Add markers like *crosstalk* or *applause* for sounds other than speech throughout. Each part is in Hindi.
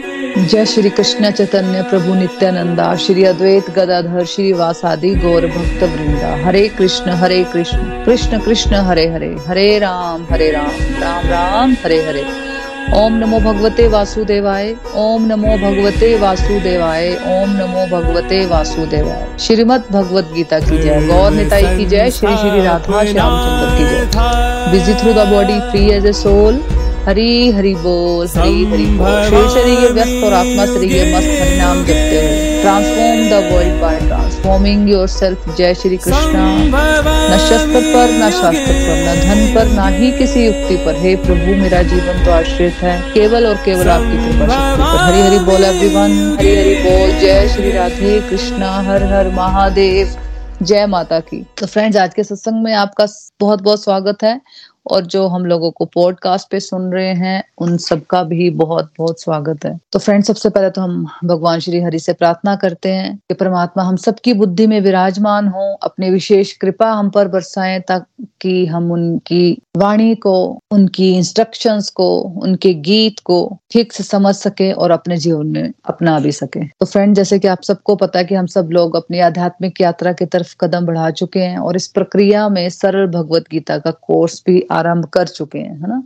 जय श्री कृष्ण चैतन्य प्रभु नित्यानंदा, श्री अद्वैत गदाधर श्री वासादि गौर भक्त वृंदा। हरे कृष्ण हरे कृष्ण कृष्ण कृष्ण, हरे हरे हरे राम हरे राम राम राम, हरे हरे। ओम नमो भगवते वासुदेवाय, ओम नमो भगवते वासुदेवाय, ओम नमो भगवते वासुदेवाय। श्रीमद भगवत गीता की जय। गौर निताई की जय। श्री श्री राधा श्यामचंद्र की जय। Busy through the body free as a soul Hari Hari बोल हरी हरी बोल। शरीर शरीर व्यस्त और आत्मा शरीर मस्त हरिनाम जपते हुए। Transform the world by transforming yourself जय श्री कृष्णा। न शस्त्र पर न शास्त्र पर न धन पर न ही किसी युक्ति पर। हे प्रभु मेरा जीवन तो आश्रित है। केवल और केवल आपकी कृपा शक्ति पर। हरी हरी बोल एवरीवन हरी हरी बोल। जय श्री राधे कृष्णा। हर हर महादेव। जय माता की। तो फ्रेंड्स आज के सत्संग में आपका बहुत बहुत स्वागत है। और जो हम लोगों को पॉडकास्ट पे सुन रहे हैं, उन सबका भी बहुत बहुत स्वागत है। तो फ्रेंड सबसे पहले तो हम भगवान श्री हरि से प्रार्थना करते हैं कि परमात्मा हम सबकी बुद्धि में विराजमान हो, अपने विशेष कृपा हम पर बरसाएँ ताकि हम उनकी वाणी को, उनकी इंस्ट्रक्शंस को, उनके गीत को ठीक से समझ सके और अपने जीवन में अपना भी सके। तो फ्रेंड जैसे कि आप सबको पता है कि हम सब लोग अपनी आध्यात्मिक यात्रा की तरफ़ कदम बढ़ा चुके हैं और इस प्रक्रिया में सरल भगवत गीता का कोर्स भी आरंभ कर चुके हैं, है ना?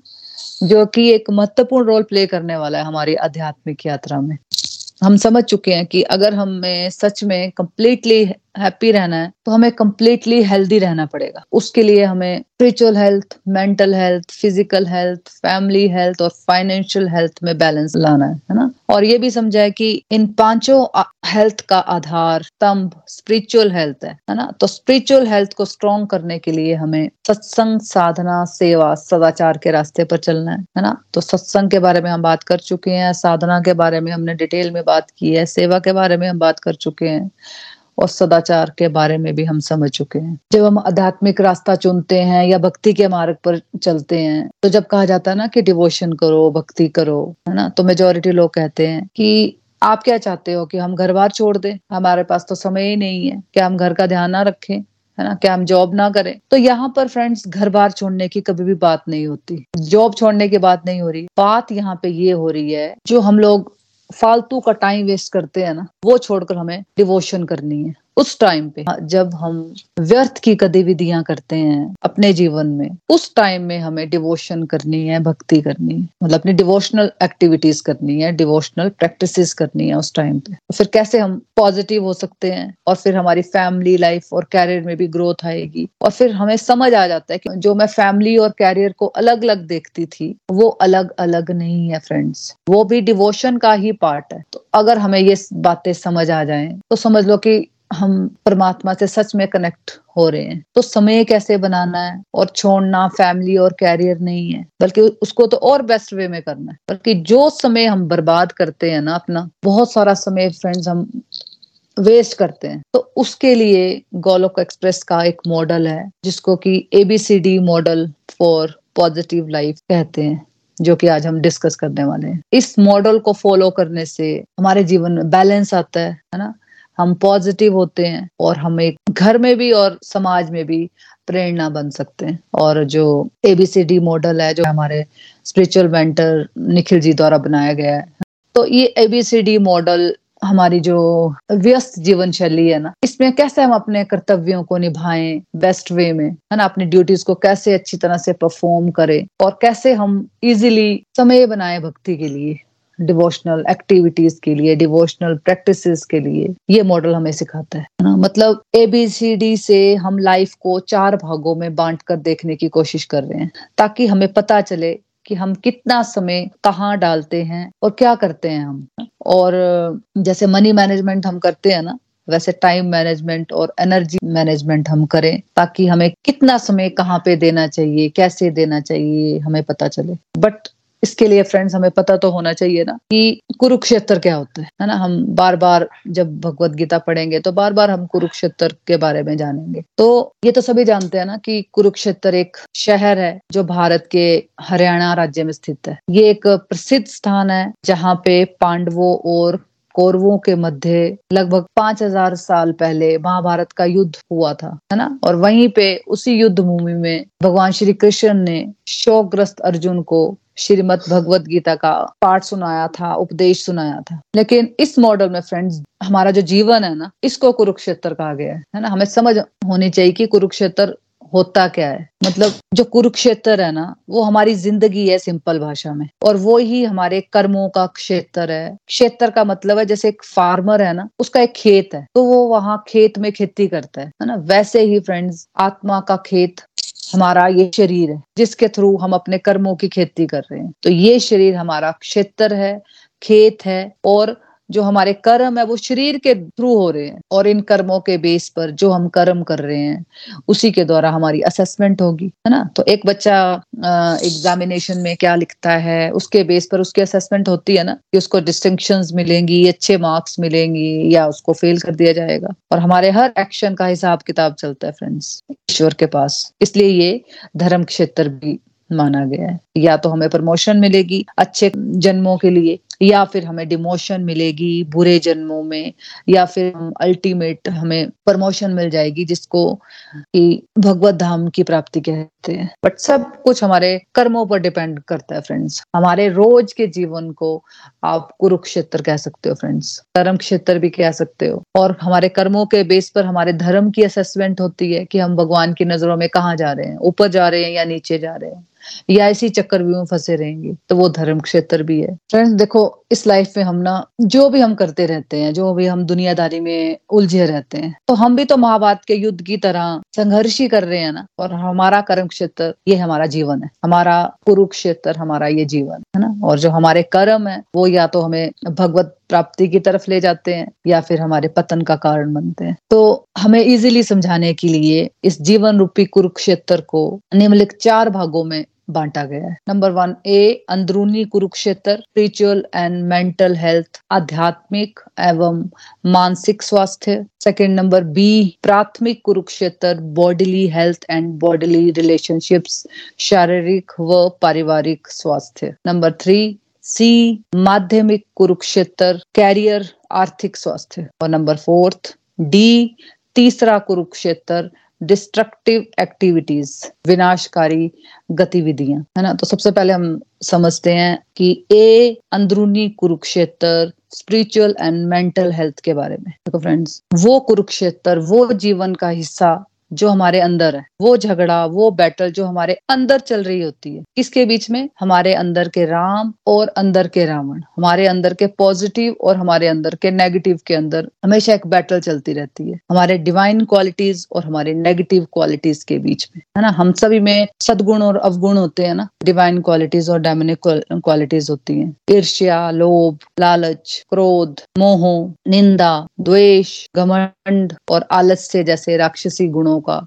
जो कि एक महत्वपूर्ण रोल प्ले करने वाला है हमारी आध्यात्मिक यात्रा में। हम समझ चुके हैं कि अगर हमें सच में कंप्लीटली हैप्पी रहना है तो हमें कम्प्लीटली हेल्दी रहना पड़ेगा। उसके लिए हमें spiritual health mental health physical health family health और फाइनेंशियल हेल्थ में बैलेंस लाना है है ना? और ये भी समझा है कि इन पाँचों हेल्थ का आधार, स्तंभ स्पिरिचुअल हेल्थ है है ना? तो स्पिरिचुअल हेल्थ को स्ट्रॉन्ग करने के लिए हमें सत्संग, साधना, सेवा, सदाचार के रास्ते पर चलना है है ना? तो सत्संग के बारे में हम बात कर चुके हैं, साधना के बारे में हमने डिटेल में बात की है, सेवा के बारे में हम बात कर चुके हैं। और सदाचार के बारे में भी हम समझ चुके हैं। जब हम आध्यात्मिक रास्ता चुनते हैं या भक्ति के मार्ग पर चलते हैं तो जब कहा जाता है ना कि डिवोशन करो, भक्ति करो, है ना तो मेजोरिटी लोग कहते हैं कि आप क्या चाहते हो कि हम घर बार छोड़ दें? हमारे पास तो समय ही नहीं है। क्या हम घर का ध्यान ना रखें? है ना, क्या हम जॉब ना करें? तो यहाँ पर फ्रेंड्स घर बार छोड़ने की कभी भी बात नहीं होती। जॉब छोड़ने की बात नहीं हो रही। बात यहाँ पे ये हो रही है, जो हम लोग फालतू का टाइम वेस्ट करते हैं ना वो छोड़कर हमें डिवोशन करनी है। उस टाइम पे जब हम व्यर्थ की गतिविधियाँ करते हैं अपने जीवन में, उस टाइम में हमें डिवोशन करनी है, भक्ति करनी है। मतलब अपनी डिवोशनल एक्टिविटीज़ करनी है डिवोशनल प्रैक्टिसेस करनी है उस टाइम पे। तो फिर कैसे हम पॉजिटिव हो सकते हैं? और फिर हमारी फैमिली लाइफ और कैरियर में भी ग्रोथ आएगी। और फिर हमें समझ आ जाता है कि जो मैं फैमिली और कैरियर को अलग अलग देखती थी, वो अलग अलग नहीं है फ्रेंड्स वो भी डिवोशन का ही पार्ट है। तो अगर हमें ये बातें समझ आ जाए तो समझ लो कि हम परमात्मा से सच में कनेक्ट हो रहे हैं। तो समय कैसे बनाना है? और छोड़ना फैमिली और कैरियर नहीं है। बल्कि उसको तो और बेस्ट वे में करना है। बल्कि जो समय हम बर्बाद करते हैं ना अपना, बहुत सारा समय फ्रेंड्स हम वेस्ट करते हैं। तो उसके लिए गोलोक एक्सप्रेस का एक मॉडल है, जिसको कि ABCD model for positive life कहते हैं, जो कि आज हम डिस्कस करने वाले हैं। इस मॉडल को फॉलो करने से हमारे जीवन में बैलेंस आता है है ना? हम पॉजिटिव होते हैं और हम एक घर में भी और समाज में भी प्रेरणा बन सकते हैं। और जो एबीसीडी मॉडल है, जो हमारे स्पिरिचुअल मेंटर निखिल जी द्वारा बनाया गया है तो ये एबीसीडी मॉडल हमारी जो व्यस्त जीवन शैली है ना, इसमें कैसे हम अपने कर्तव्यों को निभाएँ बेस्ट वे में? है ना, अपनी ड्यूटीज़ को कैसे अच्छी तरह से परफॉर्म करें और कैसे हम इजीली समय बनाए भक्ति के लिए? डिवोशनल एक्टिविटीज़ के लिए डिवोशनल प्रैक्टिसेस के लिए ये मॉडल हमें सिखाता है ना? मतलब एबीसीडी से हम लाइफ को चार भागों में बांट कर देखने की कोशिश कर रहे हैं, ताकि हमें पता चले कि हम कितना समय कहाँ डालते हैं और क्या करते हैं हम। और जैसे मनी मैनेजमेंट हम करते हैं ना, वैसे टाइम मैनेजमेंट और एनर्जी मैनेजमेंट हम करें, ताकि हमें कितना समय कहाँ पे देना चाहिए, कैसे देना चाहिए, हमें पता चले। बट इसके लिए फ्रेंड्स हमें पता तो होना चाहिए ना कि कुरुक्षेत्र क्या होता है है ना? हम बार बार जब भगवत गीता पढ़ेंगे तो बार बार हम कुरुक्षेत्र के बारे में जानेंगे। तो ये तो सभी जानते हैं ना कि कुरुक्षेत्र एक शहर है जो भारत के हरियाणा राज्य में स्थित है। ये एक प्रसिद्ध स्थान है जहाँ पे पांडवों और कौरवों के मध्य लगभग पाँच हज़ार साल पहले महाभारत का युद्ध हुआ था, है ना? और वहीं पे उसी युद्ध भूमि में भगवान श्री कृष्ण ने शोकग्रस्त अर्जुन को श्रीमद भगवत गीता का पाठ सुनाया था, उपदेश सुनाया था। लेकिन इस मॉडल में फ्रेंड्स हमारा जो जीवन है ना, इसको कुरुक्षेत्र कहा गया है ना? हमें समझ होनी चाहिए कि कुरुक्षेत्र होता क्या है? मतलब जो कुरुक्षेत्र है ना, वो हमारी ज़िंदगी है सिंपल भाषा में। और वो ही हमारे कर्मों का क्षेत्र है। क्षेत्र का मतलब है जैसे एक फार्मर है ना, उसका एक खेत है। तो वो वहाँ खेत में खेती करता है है ना? वैसे ही फ्रेंड्स, आत्मा का खेत हमारा ये शरीर है, जिसके थ्रू हम अपने कर्मों की खेती कर रहे हैं। तो ये शरीर हमारा क्षेत्र है, खेत है और जो हमारे कर्म है, वो शरीर के थ्रू हो रहे हैं और इन कर्मों के बेस पर जो हम कर्म कर रहे हैं, उसी के द्वारा हमारी असेसमेंट होगी, है ना? तो एक बच्चा एग्जामिनेशन में क्या लिखता है, उसके बेस पर उसकी असेसमेंट होती है ना, कि उसको डिस्टिंक्शन मिलेंगी, अच्छे मार्क्स मिलेंगी, या उसको फेल कर दिया जाएगा। और हमारे हर एक्शन का हिसाब किताब चलता है फ्रेंड्स ईश्वर के पास। इसलिए ये धर्म क्षेत्र भी माना गया है। या तो हमें प्रमोशन मिलेगी अच्छे जन्मों के लिए या फिर हमें डिमोशन मिलेगी बुरे जन्मों में, या फिर हम अल्टीमेट हमें प्रमोशन मिल जाएगी जिसको कि भगवत धाम की प्राप्ति कहते हैं। बट सब कुछ हमारे कर्मों पर डिपेंड करता है फ्रेंड्स हमारे रोज के जीवन को आप कुरुक्षेत्र कह सकते हो फ्रेंड्स धर्म क्षेत्र भी कह सकते हो। और हमारे कर्मों के बेस पर हमारे धर्म की असेसमेंट होती है कि हम भगवान की नज़रों में कहाँ जा रहे हैं? ऊपर जा रहे हैं या नीचे जा रहे हैं? या इसी चक्कर में फंसे रहेंगे तो वो धर्म क्षेत्र भी है। फ्रेंड्स देखो, इस लाइफ में हम ना, जो भी हम करते रहते हैं, जो भी हम दुनियादारी में उलझे रहते हैं तो हम भी तो महाभारत के युद्ध की तरह संघर्ष ही कर रहे हैं ना, और हमारा कर्म क्षेत्र, ये हमारा जीवन है। हमारा कुरुक्षेत्र, हमारा ये जीवन है ना, और जो हमारे कर्म है, वो या तो हमें भगवत प्राप्ति की तरफ़ ले जाते हैं, या फिर हमारे पतन का कारण बनते हैं। तो हमें इजीली समझाने के लिए इस जीवन रूपी कुरुक्षेत्र को निम्नलिखित चार भागों में बांटा गया है। नंबर वन ए अंदरूनी Kurukshetra spiritual and mental health आध्यात्मिक एवं मानसिक स्वास्थ्य। सेकेंड नंबर बी प्राथमिक Kurukshetra bodily health and bodily relationships शारीरिक व पारिवारिक स्वास्थ्य। नंबर थ्री सी माध्यमिक कुरुक्षेत्र कैरियर आर्थिक स्वास्थ्य। और नंबर फोर्थ डी तीसरा कुरुक्षेत्र डिस्ट्रक्टिव एक्टिविटीज़ विनाशकारी गतिविधियाँ, है ना? तो सबसे पहले हम समझते हैं कि ए अंदरूनी Kurukshetra spiritual and mental health के बारे में। देखो फ्रेंड्स वो कुरुक्षेत्र, वो जीवन का हिस्सा जो हमारे अंदर है, वो झगड़ा, वो बैटल जो हमारे अंदर चल रही होती है किसके बीच में हमारे अंदर के राम और अंदर के रावण, हमारे अंदर के पॉजिटिव और हमारे अंदर के नेगेटिव के अंदर हमेशा एक बैटल चलती रहती है, हमारे डिवाइन क्वालिटीज और हमारे नेगेटिव क्वालिटीज के बीच में, है ना? हम सभी में सदगुण और अवगुण होते हैं ना? डिवाइन क्वालिटीज और डायमिनिक क्वालिटीज होती है। ईर्ष्या, लोभ, लालच, क्रोध, मोह, निंदा, द्वेष, घमंड और आलस्य जैसे राक्षसी गुणों का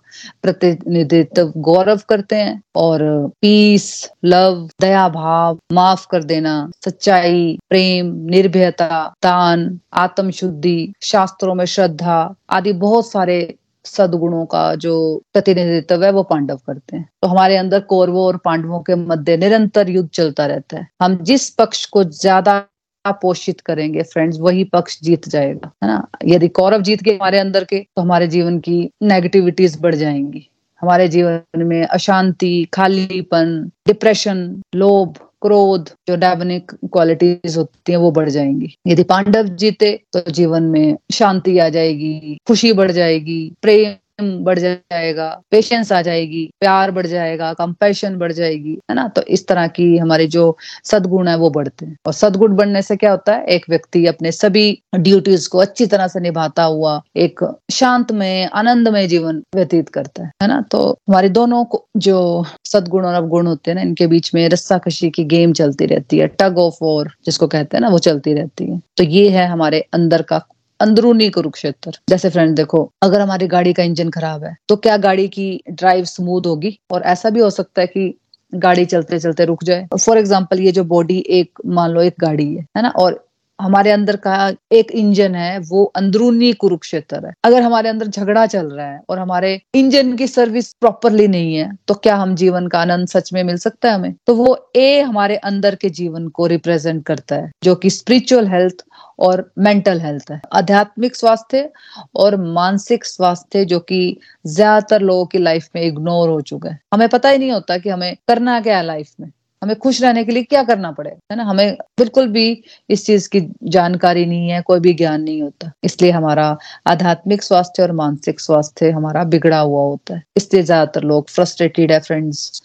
प्रतिनिधित्व गौरव करते हैं और पीस लव दया भाव माफ़ कर देना, सच्चाई, प्रेम, निर्भयता, दान आत्म शुद्धि शास्त्रों में श्रद्धा आदि बहुत सारे सदगुणों का जो प्रतिनिधित्व है वो पांडव करते हैं। तो हमारे अंदर कौरवों और पांडवों के मध्य निरंतर युद्ध चलता रहता है। हम जिस पक्ष को ज़्यादा पोषित करेंगे फ्रेंड्स वही पक्ष जीत जाएगा, है ना? यदि कौरव जीत गए हमारे अंदर के तो हमारे जीवन की नेगेटिविटीज बढ़ जाएँगी। हमारे जीवन में अशांति, खालीपन डिप्रेशन लोभ, क्रोध, जो डायबनिक क्वालिटीज होती हैं, वो बढ़ जाएँगी। यदि पांडव जीते तो जीवन में शांति आ जाएगी, खुशी बढ़ जाएगी, प्रेम बढ़ जाएगा पेशेंस आ जाएगी, प्यार बढ़ जाएगा कंपैशन बढ़ जाएगी, है ना? तो इस तरह की हमारे जो सदगुण है वो बढ़ते हैं। और सदगुण बढ़ने से क्या होता है? एक व्यक्ति अपने सभी ड्यूटीज़ को अच्छी तरह से निभाता हुआ एक शांत में आनंद में जीवन व्यतीत करता है है ना? तो हमारे दोनों को जो सदगुण और अवगुण होते हैं ना, इनके बीच में रस्सा कशी की गेम चलती रहती है टग ऑफ़ वॉर जिसको कहते हैं ना, वो चलती रहती है। तो ये है हमारे अंदर का अंदरूनी कुरुक्षेत्र। जैसे फ्रेंड देखो, अगर हमारी गाड़ी का इंजन खराब है तो क्या गाड़ी की ड्राइव स्मूथ होगी? और ऐसा भी हो सकता है कि गाड़ी चलते चलते रुक जाए। फॉर एग्ज़ाम्पल ये जो बॉडी एक, मान लो एक गाड़ी है है ना? और हमारे अंदर का एक इंजन है, वो अंदरूनी कुरुक्षेत्र है। अगर हमारे अंदर झगड़ा चल रहा है और हमारे इंजन की सर्विस प्रॉपरली नहीं है तो क्या हम जीवन का आनंद सच में मिल सकता है हमें? तो वो ए हमारे अंदर के जीवन को रिप्रेजेंट करता है, जो कि स्पिरिचुअल हेल्थ और मेंटल हेल्थ है। आध्यात्मिक स्वास्थ्य और मानसिक स्वास्थ्य जो कि ज़्यादातर लोगों की लाइफ में इग्नोर हो चुका है। हमें पता ही नहीं होता कि हमें करना क्या है लाइफ में। हमें खुश रहने के लिए क्या करना पड़ेगा, है ना? हमें बिल्कुल भी इस चीज़ की जानकारी नहीं है, कोई भी ज्ञान नहीं होता। इसलिए हमारा आध्यात्मिक स्वास्थ्य और मानसिक स्वास्थ्य हमारा बिगड़ा हुआ होता है। इसलिए ज़्यादातर लोग फ्रस्ट्रेटेड है फ्रेंड्स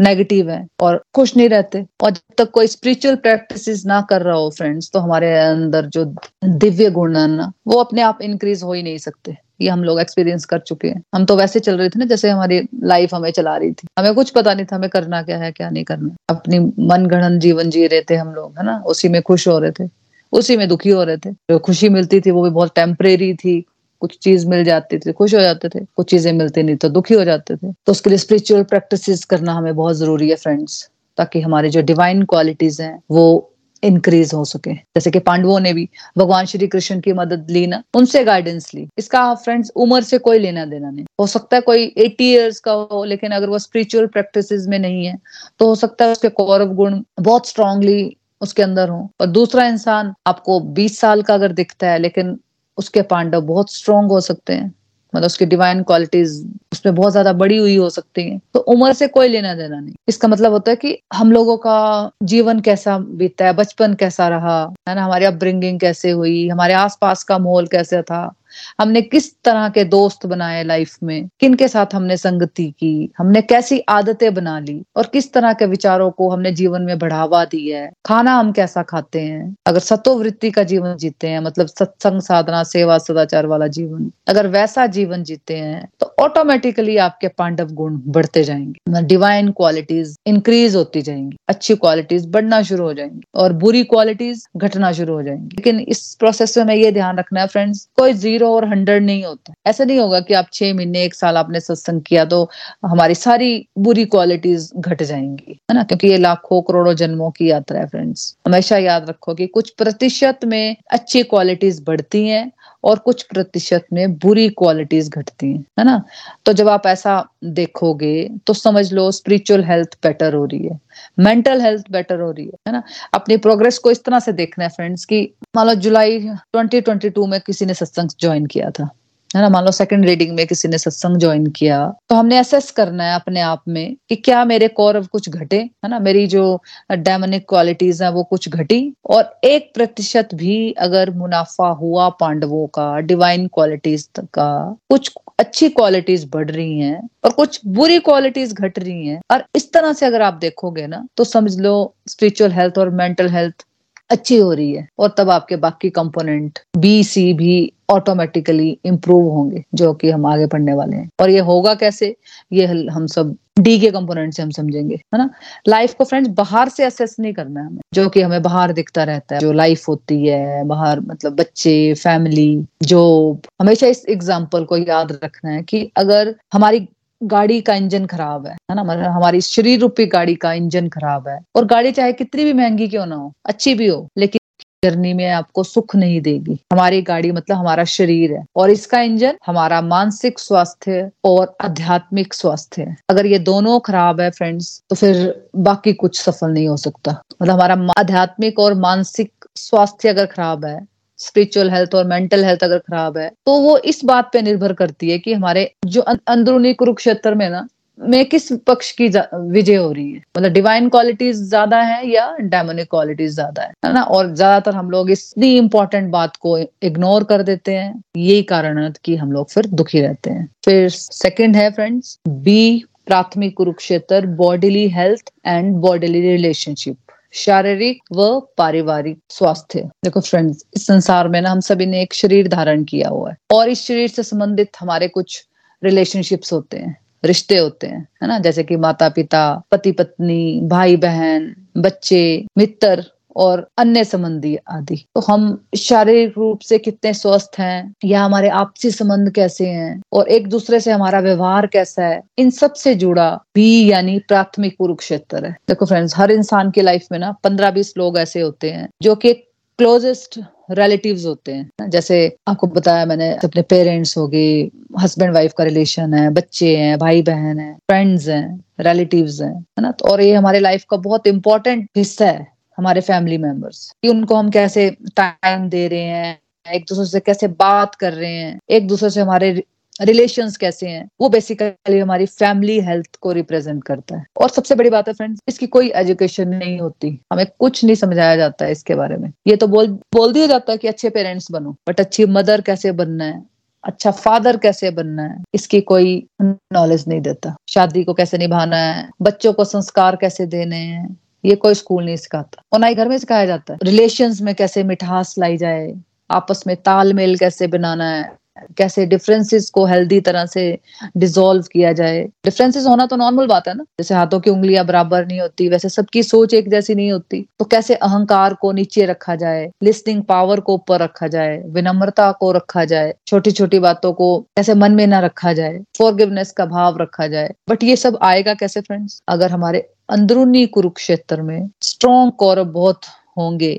नेगेटिव है और खुश नहीं रहते। और जब तक कोई स्पिरिचुअल प्रैक्टिस ना कर रहा हो फ्रेंड्स तो हमारे अंदर जो दिव्य गुण है ना, वो अपने आप इंक्रीज हो ही नहीं सकते। ये हम लोग एक्सपीरियंस कर चुके हैं। हम तो वैसे चल रहे थे ना, जैसे हमारी लाइफ हमें चला रही थी। हमें कुछ पता नहीं था, हमें करना क्या है, क्या नहीं करना। अपनी मन गणन जीवन जी रहे थे हम लोग, है ना? उसी में खुश हो रहे थे, उसी में दुखी हो रहे थे। जो खुशी मिलती थी, वो भी बहुत टेम्परेरी थी। कुछ चीज़ मिल जाती थी, खुश हो जाते थे, कुछ चीज़ें मिलती नहीं तो दुखी हो जाते थे। तो उसके लिए स्पिरिचुअल प्रैक्टिस करना हमें बहुत ज़रूरी है फ्रेंड्स ताकि हमारी जो डिवाइन क्वालिटीज हैं, वो इंक्रीज हो सके। जैसे कि पांडवों ने भी भगवान श्री कृष्ण की मदद ली ना, उनसे गाइडेंस ली। इसका फ्रेंड्स उम्र से कोई लेना देना नहीं। हो सकता है कोई एटी इयर्स का हो, लेकिन अगर वो स्पिरिचुअल प्रैक्टिस में नहीं है तो हो सकता है उसके कौरव गुण बहुत स्ट्रांगली उसके अंदर हो। और दूसरा इंसान आपको 20 साल का अगर दिखता है, लेकिन उसके पांडव बहुत स्ट्रोंग हो सकते हैं। मतलब उसकी डिवाइन क्वालिटीज उसमें बहुत ज़्यादा बड़ी हुई हो सकती हैं। तो उम्र से कोई लेना देना नहीं। इसका मतलब होता है कि हम लोगों का जीवन कैसा बीता है, बचपन कैसा रहा, है ना? हमारी अपब्रिंगिंग कैसे हुई, हमारे आसपास का माहौल कैसा था? हमने किस तरह के दोस्त बनाए लाइफ में? किन के साथ हमने संगति की? हमने कैसी आदतें बना ली? और किस तरह के विचारों को हमने जीवन में बढ़ावा दिया है? खाना हम कैसा खाते हैं? अगर सतोवृत्ति का जीवन जीते हैं मतलब सत्संग, साधना, सेवा, सदाचार वाला जीवन, अगर वैसा जीवन जीते हैं तो ऑटोमेटिकली आपके पांडव गुण बढ़ते जाएँगे। डिवाइन क्वालिटीज इंक्रीज होती जाएँगी। अच्छी क्वालिटीज बढ़ना शुरू हो जाएँगी और बुरी क्वालिटीज घटना शुरू हो जाएँगी। लेकिन इस प्रोसेस में हमें ये ध्यान रखना है फ्रेंड्स कोई ज़ीरो ज़ीरो और हंड्रेड नहीं होता। ऐसा नहीं होगा कि आप छह महीने, एक साल आपने सत्संग किया तो हमारी सारी बुरी क्वालिटीज घट जाएँगी, है ना? क्योंकि ये लाखों, करोड़ों जन्मों की यात्रा है फ्रेंड्स हमेशा याद रखो कि कुछ प्रतिशत में अच्छी क्वालिटीज बढ़ती हैं और कुछ प्रतिशत में बुरी क्वालिटीज घटती हैं, है ना? तो जब आप ऐसा देखोगे तो समझ लो स्पिरिचुअल हेल्थ बेटर हो रही है मेंटल हेल्थ बेटर हो रही है है ना? अपनी प्रोग्रेस को इस तरह से देखना है फ्रेंड्स की मान लो जुलाई 2022 में किसी ने सत्संग ज्वाइन किया था। है ना? मान लो सेकंड रीडिंग में किसी ने सत्संग ज्वाइन किया तो हमने असेस करना है अपने आप में कि क्या मेरे कौरव कुछ घटे, है ना? मेरी जो डेमोनिक क्वालिटीज है, वो कुछ घटी। और एक प्रतिशत भी अगर मुनाफा हुआ पांडवों का डिवाइन क्वालिटीज का, कुछ अच्छी क्वालिटीज बढ़ रही हैं और कुछ बुरी क्वालिटीज घट रही हैं, और इस तरह से अगर आप देखोगे ना तो समझ लो स्पिरिचुअल हेल्थ और मेंटल हेल्थ अच्छी हो रही है और तब आपके बाकी कंपोनेंट बी सी भी ऑटोमेटिकली इम्प्रूव होंगे, जो कि हम आगे पढ़ने वाले हैं। और ये होगा कैसे? ये हम सब डी के कंपोनेंट से हम समझेंगे, है ना? लाइफ को फ्रेंड्स बाहर से असेस नहीं करना है हमें, जो कि हमें बाहर दिखता रहता है। जो लाइफ होती है, बाहर मतलब बच्चे फैमिली जॉब हमेशा इस एग्ज़ाम्पल को याद रखना है कि अगर हमारी गाड़ी का इंजन खराब है है ना? मतलब हमारी शरीर रूपी गाड़ी का इंजन खराब है। और गाड़ी चाहे कितनी भी महँगी क्यों ना हो, अच्छी भी हो, लेकिन जर्नी में आपको सुख नहीं देगी। हमारी गाड़ी मतलब हमारा शरीर है, और इसका इंजन हमारा मानसिक स्वास्थ्य और आध्यात्मिक स्वास्थ्य है। अगर ये दोनों खराब है फ्रेंड्स तो फिर बाकी कुछ सफल नहीं हो सकता। मतलब हमारा आध्यात्मिक और मानसिक स्वास्थ्य अगर खराब है स्पिरिचुअल हेल्थ और मेंटल हेल्थ अगर खराब है तो वो इस बात पे निर्भर करती है कि हमारे जो अंदरूनी कुरुक्षेत्र में ना, में किस पक्ष की विजय हो रही है। मतलब डिवाइन क्वालिटीज ज़्यादा है या डेमोनिक क्वालिटीज ज़्यादा है है ना? और ज़्यादातर हम लोग इतनी इंपॉर्टेंट बात को इग्नोर कर देते हैं, यही कारण है कि हम लोग फिर दुखी रहते हैं। फिर सेकंड है फ्रेंड्स बी प्राथमिक Kurukshetra bodily health and bodily relationship शारीरिक व पारिवारिक स्वास्थ्य। देखो फ्रेंड्स इस संसार में ना हम सभी ने एक शरीर धारण किया हुआ है और इस शरीर से संबंधित हमारे कुछ रिलेशनशिप्स होते हैं, रिश्ते होते हैं, है ना? जैसे कि माता पिता पति पत्नी भाई बहन बच्चे, मित्र और अन्य संबंधी आदि। तो हम शारीरिक रूप से कितने स्वस्थ हैं? या हमारे आपसी संबंध कैसे हैं? और एक दूसरे से हमारा व्यवहार कैसा है? इन सबसे जुड़ा भी यानी प्राथमिक कुरुक्षेत्र है। देखो फ्रेंड्स हर इंसान की लाइफ में ना पंद्रह बीस लोग ऐसे होते हैं, जो कि क्लोजेस्ट रिलेटिव्स होते हैं। जैसे आपको बताया मैंने, अपने पेरेंट्स हो गए हस्बैंड वाइफ का रिलेशन है, बच्चे हैं भाई बहन है फ्रेंड्स हैं रिलेटिव्स हैं, है ना? तो और ये हमारे लाइफ का बहुत इंपॉर्टेंट हिस्सा है। हमारे फैमिली मेंबर्स कि उनको हम कैसे टाइम दे रहे हैं, एक दूसरे से कैसे बात कर रहे हैं, एक दूसरे से हमारे रिलेशंस कैसे हैं, वो बेसिकली हमारी फैमिली हेल्थ को रिप्रेजेंट करता है। और सबसे बड़ी बात है फ्रेंड्स इसकी कोई एजुकेशन नहीं होती। हमें कुछ नहीं समझाया जाता है इसके बारे में। ये तो बोल बोल दिया जाता है कि अच्छे पेरेंट्स बनो बट अच्छी मदर कैसे बनना है? अच्छा फादर कैसे बनना है? इसकी कोई नॉलेज नहीं देता। शादी को कैसे निभाना है? बच्चों को संस्कार कैसे देने हैं? ये कोई स्कूल नहीं सिखाता। और ना ही घर में सिखाया जाता है। रिलेशंस में कैसे मिठास लाई जाए, आपस में तालमेल कैसे बनाना है, कैसे डिफरेंसेस को हेल्दी तरह से डिसॉल्व किया जाए। डिफरेंसेस होना तो नॉर्मल बात है ना। जैसे हाथों की उंगलियाँ बराबर नहीं होती, वैसे सबकी सोच एक जैसी नहीं होती। तो कैसे अहंकार को नीचे रखा जाए लिस्निंग पावर को ऊपर रखा जाए, विनम्रता को रखा जाए छोटी छोटी बातों को कैसे मन में ना रखा जाए फॉरगिवनेस का भाव रखा जाए। बट ये सब आएगा कैसे फ्रेंड्स अगर हमारे अंदरूनी कुरुक्षेत्र में स्ट्रॉन्ग कौरव बहुत होंगे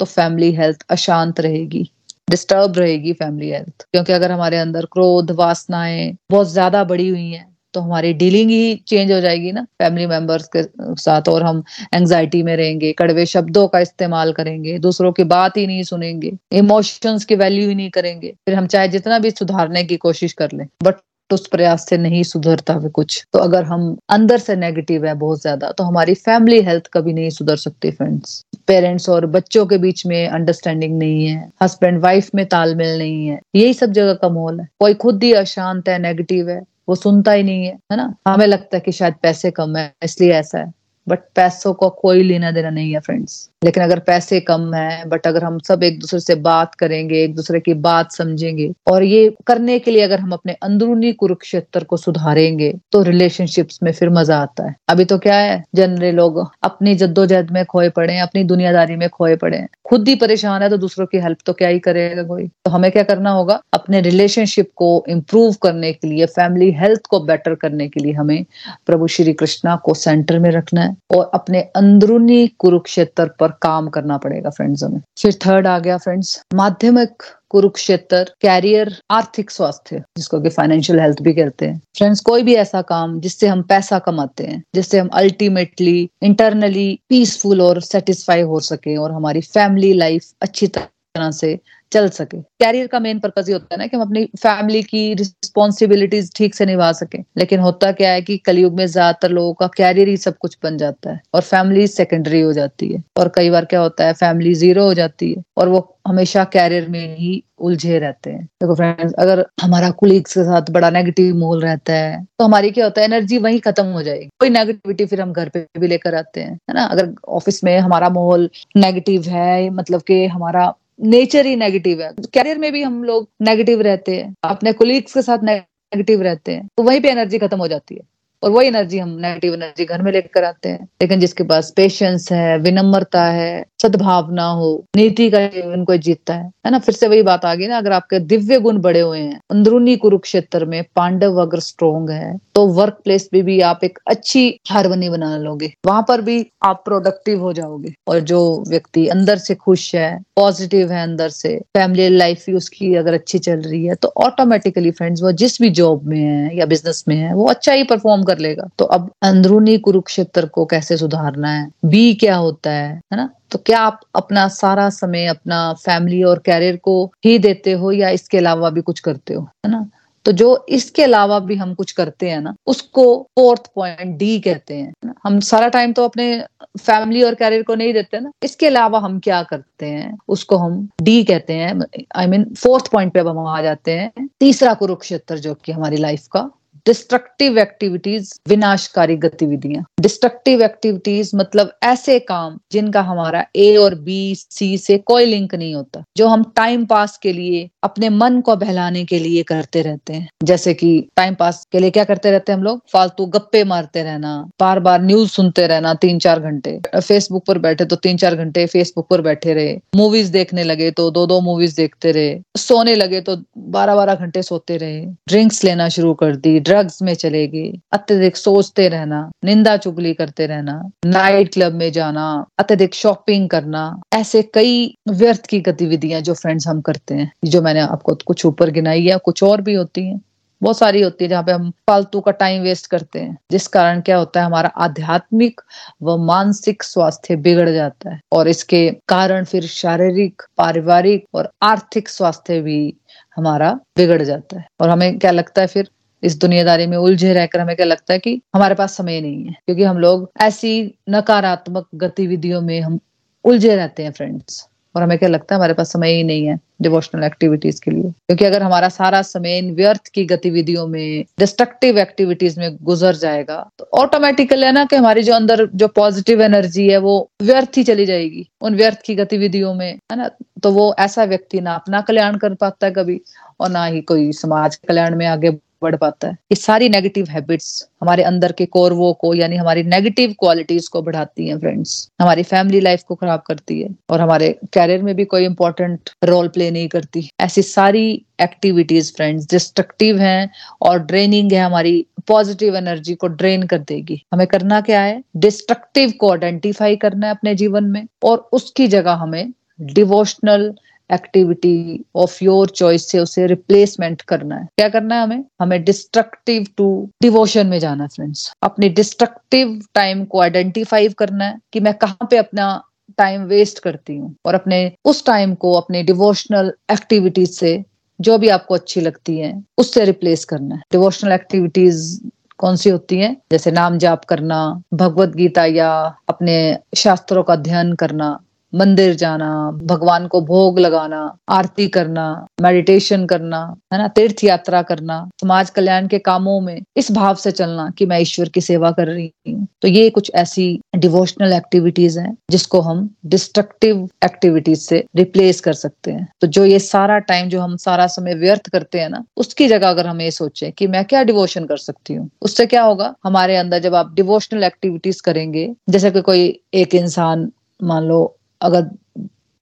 तो फैमिली हेल्थ अशांत रहेगी डिस्टर्ब रहेगी फैमिली हेल्थ क्योंकि अगर हमारे अंदर क्रोध, वासनाएँ बहुत ज़्यादा बढ़ी हुई हैं तो हमारी डीलिंग ही चेंज हो जाएगी ना। फैमिली मेंबर्स के साथ और हम एंजाइटी में रहेंगे, कड़वे शब्दों का इस्तेमाल करेंगे, दूसरों की बात ही नहीं सुनेंगे इमोशंस की वैल्यू ही नहीं करेंगे। फिर हम चाहे जितना भी सुधारने की कोशिश कर लें बट उस प्रयास से नहीं सुधरता है कुछ। तो अगर हम अंदर से नेगेटिव है बहुत ज़्यादा तो हमारी फैमिली हेल्थ कभी नहीं सुधर सकती फ्रेंड्स पेरेंट्स और बच्चों के बीच में अंडरस्टैंडिंग नहीं है। हस्बैंड वाइफ में तालमेल नहीं है। यही सब जगह का माहौल है। कोई खुद ही अशांत है नेगेटिव है, वो सुनता ही नहीं है है ना? हमें लगता है कि शायद पैसे कम है, इसलिए ऐसा है। बट पैसों का को कोई लेना देना नहीं है फ्रेंड्स लेकिन अगर पैसे कम है बट अगर हम सब एक दूसरे से बात करेंगे, एक दूसरे की बात समझेंगे, और ये करने के लिए अगर हम अपने अंदरूनी कुरुक्षेत्र को सुधारेंगे तो रिलेशनशिप्स में फिर मज़ा आता है. अभी तो क्या है जनरली लोग अपनी जद्दोजहद में खोए पड़े अपनी दुनियादारी में खोए पड़े हैं. खुद ही परेशान है तो दूसरों की हेल्प तो क्या ही करेगा कोई? तो हमें क्या करना होगा? अपने रिलेशनशिप को इम्प्रूव करने के लिए फैमिली हेल्थ को बेटर करने के लिए हमें प्रभु श्री कृष्णा को सेंटर में रखना है. और अपने अंदरूनी कुरुक्षेत्र पर काम करना पड़ेगा फ्रेंड्स हमें। फिर थर्ड आ गया फ्रेंड्स माध्यमिक कुरुक्षेत्र कैरियर आर्थिक स्वास्थ्य, जिसको कि फाइनेंशियल हेल्थ भी कहते हैं। फ्रेंड्स कोई भी ऐसा काम जिससे हम पैसा कमाते हैं, जिससे हम अल्टीमेटली इंटरनली पीसफुल और सेटिस्फाई हो सके और हमारी फैमिली लाइफ अच्छी तरह से चल सके। कैरियर का मेन पर्पज ये होता है ना कि हम अपनी फैमिली की रिस्पॉन्सिबिलिटीज ठीक से निभा सके। लेकिन होता क्या है कि कलयुग में ज़्यादातर लोगों का कैरियर ही सब कुछ बन जाता है और फैमिली सेकेंडरी हो जाती है। और कई बार क्या होता है फैमिली ज़ीरो हो जाती है और वो हमेशा कैरियर में ही उलझे रहते हैं। देखो फ्रेंड्स अगर हमारा कुलीग्स के साथ बड़ा नेगेटिव माहौल रहता है तो हमारी क्या होता है एनर्जी वही खत्म हो जाएगी। कोई नेगेटिविटी फिर हम घर पे भी लेकर आते हैं, है ना? अगर ऑफ़िस में हमारा माहौल नेगेटिव है मतलब कि हमारा नेचर ही नेगेटिव है। कैरियर में भी हम लोग नेगेटिव रहते हैं। अपने कोलिग्स के साथ नेगेटिव रहते हैं। तो वहीं पे एनर्जी खत्म हो जाती है। और वही एनर्जी हम नेगेटिव एनर्जी घर में लेकर आते हैं। लेकिन जिसके पास पेशेंस है, विनम्रता है, सद्भावना हो, नीति का जीवन को जीतता है है ना? फिर से वही बात आ गई ना, अगर आपके दिव्य गुण बड़े हुए हैं, अंदरूनी कुरुक्षेत्र में पांडव अगर स्ट्रोंग है तो वर्क प्लेस पे भी आप एक अच्छी हारमोनी बना लोगे। वहाँ पर भी आप प्रोडक्टिव हो जाओगे। और जो व्यक्ति अंदर से खुश है पॉजिटिव है अंदर से फैमिली लाइफ भी उसकी अगर अच्छी चल रही है तो ऑटोमेटिकली फ्रेंड्स वो जिस भी जॉब में है या बिज़नेस में है, वो अच्छा ही परफॉर्म कर लेगा। तो अब अंदरूनी कुरुक्षेत्र को कैसे सुधारना है? बी क्या होता है? है ना? तो क्या आप अपना सारा समय अपना फैमिली और कैरियर को ही देते हो या इसके अलावा भी कुछ करते हो? है ना? तो जो इसके अलावा भी हम कुछ करते हैं ना, उसको फोर्थ पॉइंट डी कहते हैं। हम सारा टाइम तो अपने फैमिली और कैरियर को नहीं देते ना। इसके अलावा हम क्या करते हैं? उसको हम डी कहते हैं। आई मीन फोर्थ पॉइंट पे अब हम आ जाते हैं। तीसरा कुरुक्षेत्र जो कि हमारी लाइफ का डिस्ट्रक्टिव एक्टिविटीज़ विनाशकारी गतिविधियाँ। डिस्ट्रक्टिव एक्टिविटीज़ मतलब ऐसे काम जिनका हमारा ए और बी सी से कोई लिंक नहीं होता, जो हम टाइम पास के लिए, अपने मन को बहलाने के लिए करते रहते हैं। जैसे कि टाइम पास के लिए क्या करते रहते हैं हम लोग? फालतू गप्पे मारते रहना बार बार न्यूज़ सुनते रहना तीन चार घंटे। फेसबुक पर बैठे तो तीन चार घंटे फेसबुक पर बैठे रहे। मूवीज़ देखने लगे तो दो दो मूवीज़ देखते रहे। सोने लगे तो बारह बारह घंटे सोते रहे। ड्रिंक्स लेना शुरू कर दी ड्रग्स में चले गए अत्यधिक सोचते रहना, निंदा चुगली करते रहना नाइट क्लब में जाना, अत्यधिक शॉपिंग करना, ऐसे कई व्यर्थ की गतिविधियाँ जो फ्रेंड्स हम करते हैं, जो मैंने आपको कुछ ऊपर गिनाई है कुछ और भी होती है। बहुत सारी होती है जहाँ पे हम फालतू का टाइम वेस्ट करते हैं, जिस कारण क्या होता है, हमारा आध्यात्मिक व मानसिक स्वास्थ्य बिगड़ जाता है और इसके कारण फिर शारीरिक, पारिवारिक और आर्थिक स्वास्थ्य भी हमारा बिगड़ जाता है। और हमें क्या लगता है फिर? इस दुनियादारी में उलझे रहकर हमें क्या लगता है कि हमारे पास समय नहीं है? क्योंकि हम लोग ऐसी नकारात्मक गतिविधियों में हम उलझे रहते हैं फ्रेंड्स और हमें क्या लगता है हमारे पास समय ही नहीं है डिवोशनल एक्टिविटीज़ के लिए? क्योंकि अगर हमारा सारा समय इन व्यर्थ की गतिविधियों में डिस्ट्रक्टिव एक्टिविटीज़ में गुजर जाएगा तो ऑटोमेटिकली है ना कि हमारी जो अंदर जो पॉजिटिव एनर्जी है वो व्यर्थ ही चली जाएगी। उन व्यर्थ की गतिविधियों में, है ना तो वो ऐसा व्यक्ति ना अपना कल्याण कर पाता है कभी, और ना ही कोई समाज कल्याण में आगे बढ़ पाता है। ये सारी नेगेटिव हैबिट्स हमारे अंदर के कोरवो को, यानी हमारी नेगेटिव क्वालिटीज को बढ़ाती हैं फ्रेंड्स हमारी फैमिली लाइफ को खराब करती है और हमारे कैरियर में भी कोई इंपॉर्टेंट रोल प्ले नहीं करती। ऐसी सारी एक्टिविटीज़ फ्रेंड्स डिस्ट्रक्टिव हैं और ड्रेनिंग है हमारी पॉजिटिव एनर्जी को ड्रेन कर देगी। हमें करना क्या है? डिस्ट्रक्टिव को आइडेंटिफाई करना है अपने जीवन में और उसकी जगह हमें devotional activity of your choice से उसे रिप्लेसमेंट करना है। क्या करना है हमें? हमें डिस्ट्रक्टिव टू डिवोशन में जाना फ्रेंड्स अपनी डिस्ट्रक्टिव टाइम को आइडेंटिफाई करना है कि मैं कहाँ पे अपना टाइम वेस्ट करती हूँ और अपने, उस टाइम को अपने डिवोशनल एक्टिविटीज़ से जो भी आपको अच्छी लगती है, उससे रिप्लेस करना है। डिवोशनल एक्टिविटीज़ कौन सी होती हैं? जैसे नाम जाप करना, भगवत गीता या अपने शास्त्रों का अध्ययन करना मंदिर जाना, भगवान को भोग लगाना, आरती करना मेडिटेशन करना, है ना, तीर्थ यात्रा करना, समाज कल्याण के कामों में इस भाव से चलना कि मैं ईश्वर की सेवा कर रही हूँ। तो ये कुछ ऐसी डिवोशनल एक्टिविटीज़ हैं जिसको हम डिस्ट्रक्टिव एक्टिविटीज़ से रिप्लेस कर सकते हैं। तो जो ये सारा टाइम जो हम सारा समय व्यर्थ करते हैं ना, उसकी जगह अगर हम ये सोचे कि मैं क्या डिवोशन कर सकती हूँ, उससे क्या होगा? हमारे अंदर जब आप डिवोशनल एक्टिविटीज़ करेंगे, जैसे कि कोई एक इंसान, मान लो अगर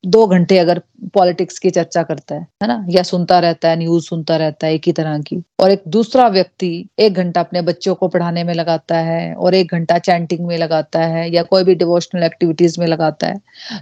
दो घंटे अगर पॉलिटिक्स की चर्चा करता है है ना? या सुनता रहता है, न्यूज़ सुनता रहता है एक ही तरह की। और एक दूसरा व्यक्ति एक घंटा अपने बच्चों को पढ़ाने में लगाता है और एक घंटा चैंटिंग में लगाता है या कोई भी डिवोशनल एक्टिविटीज़ में लगाता है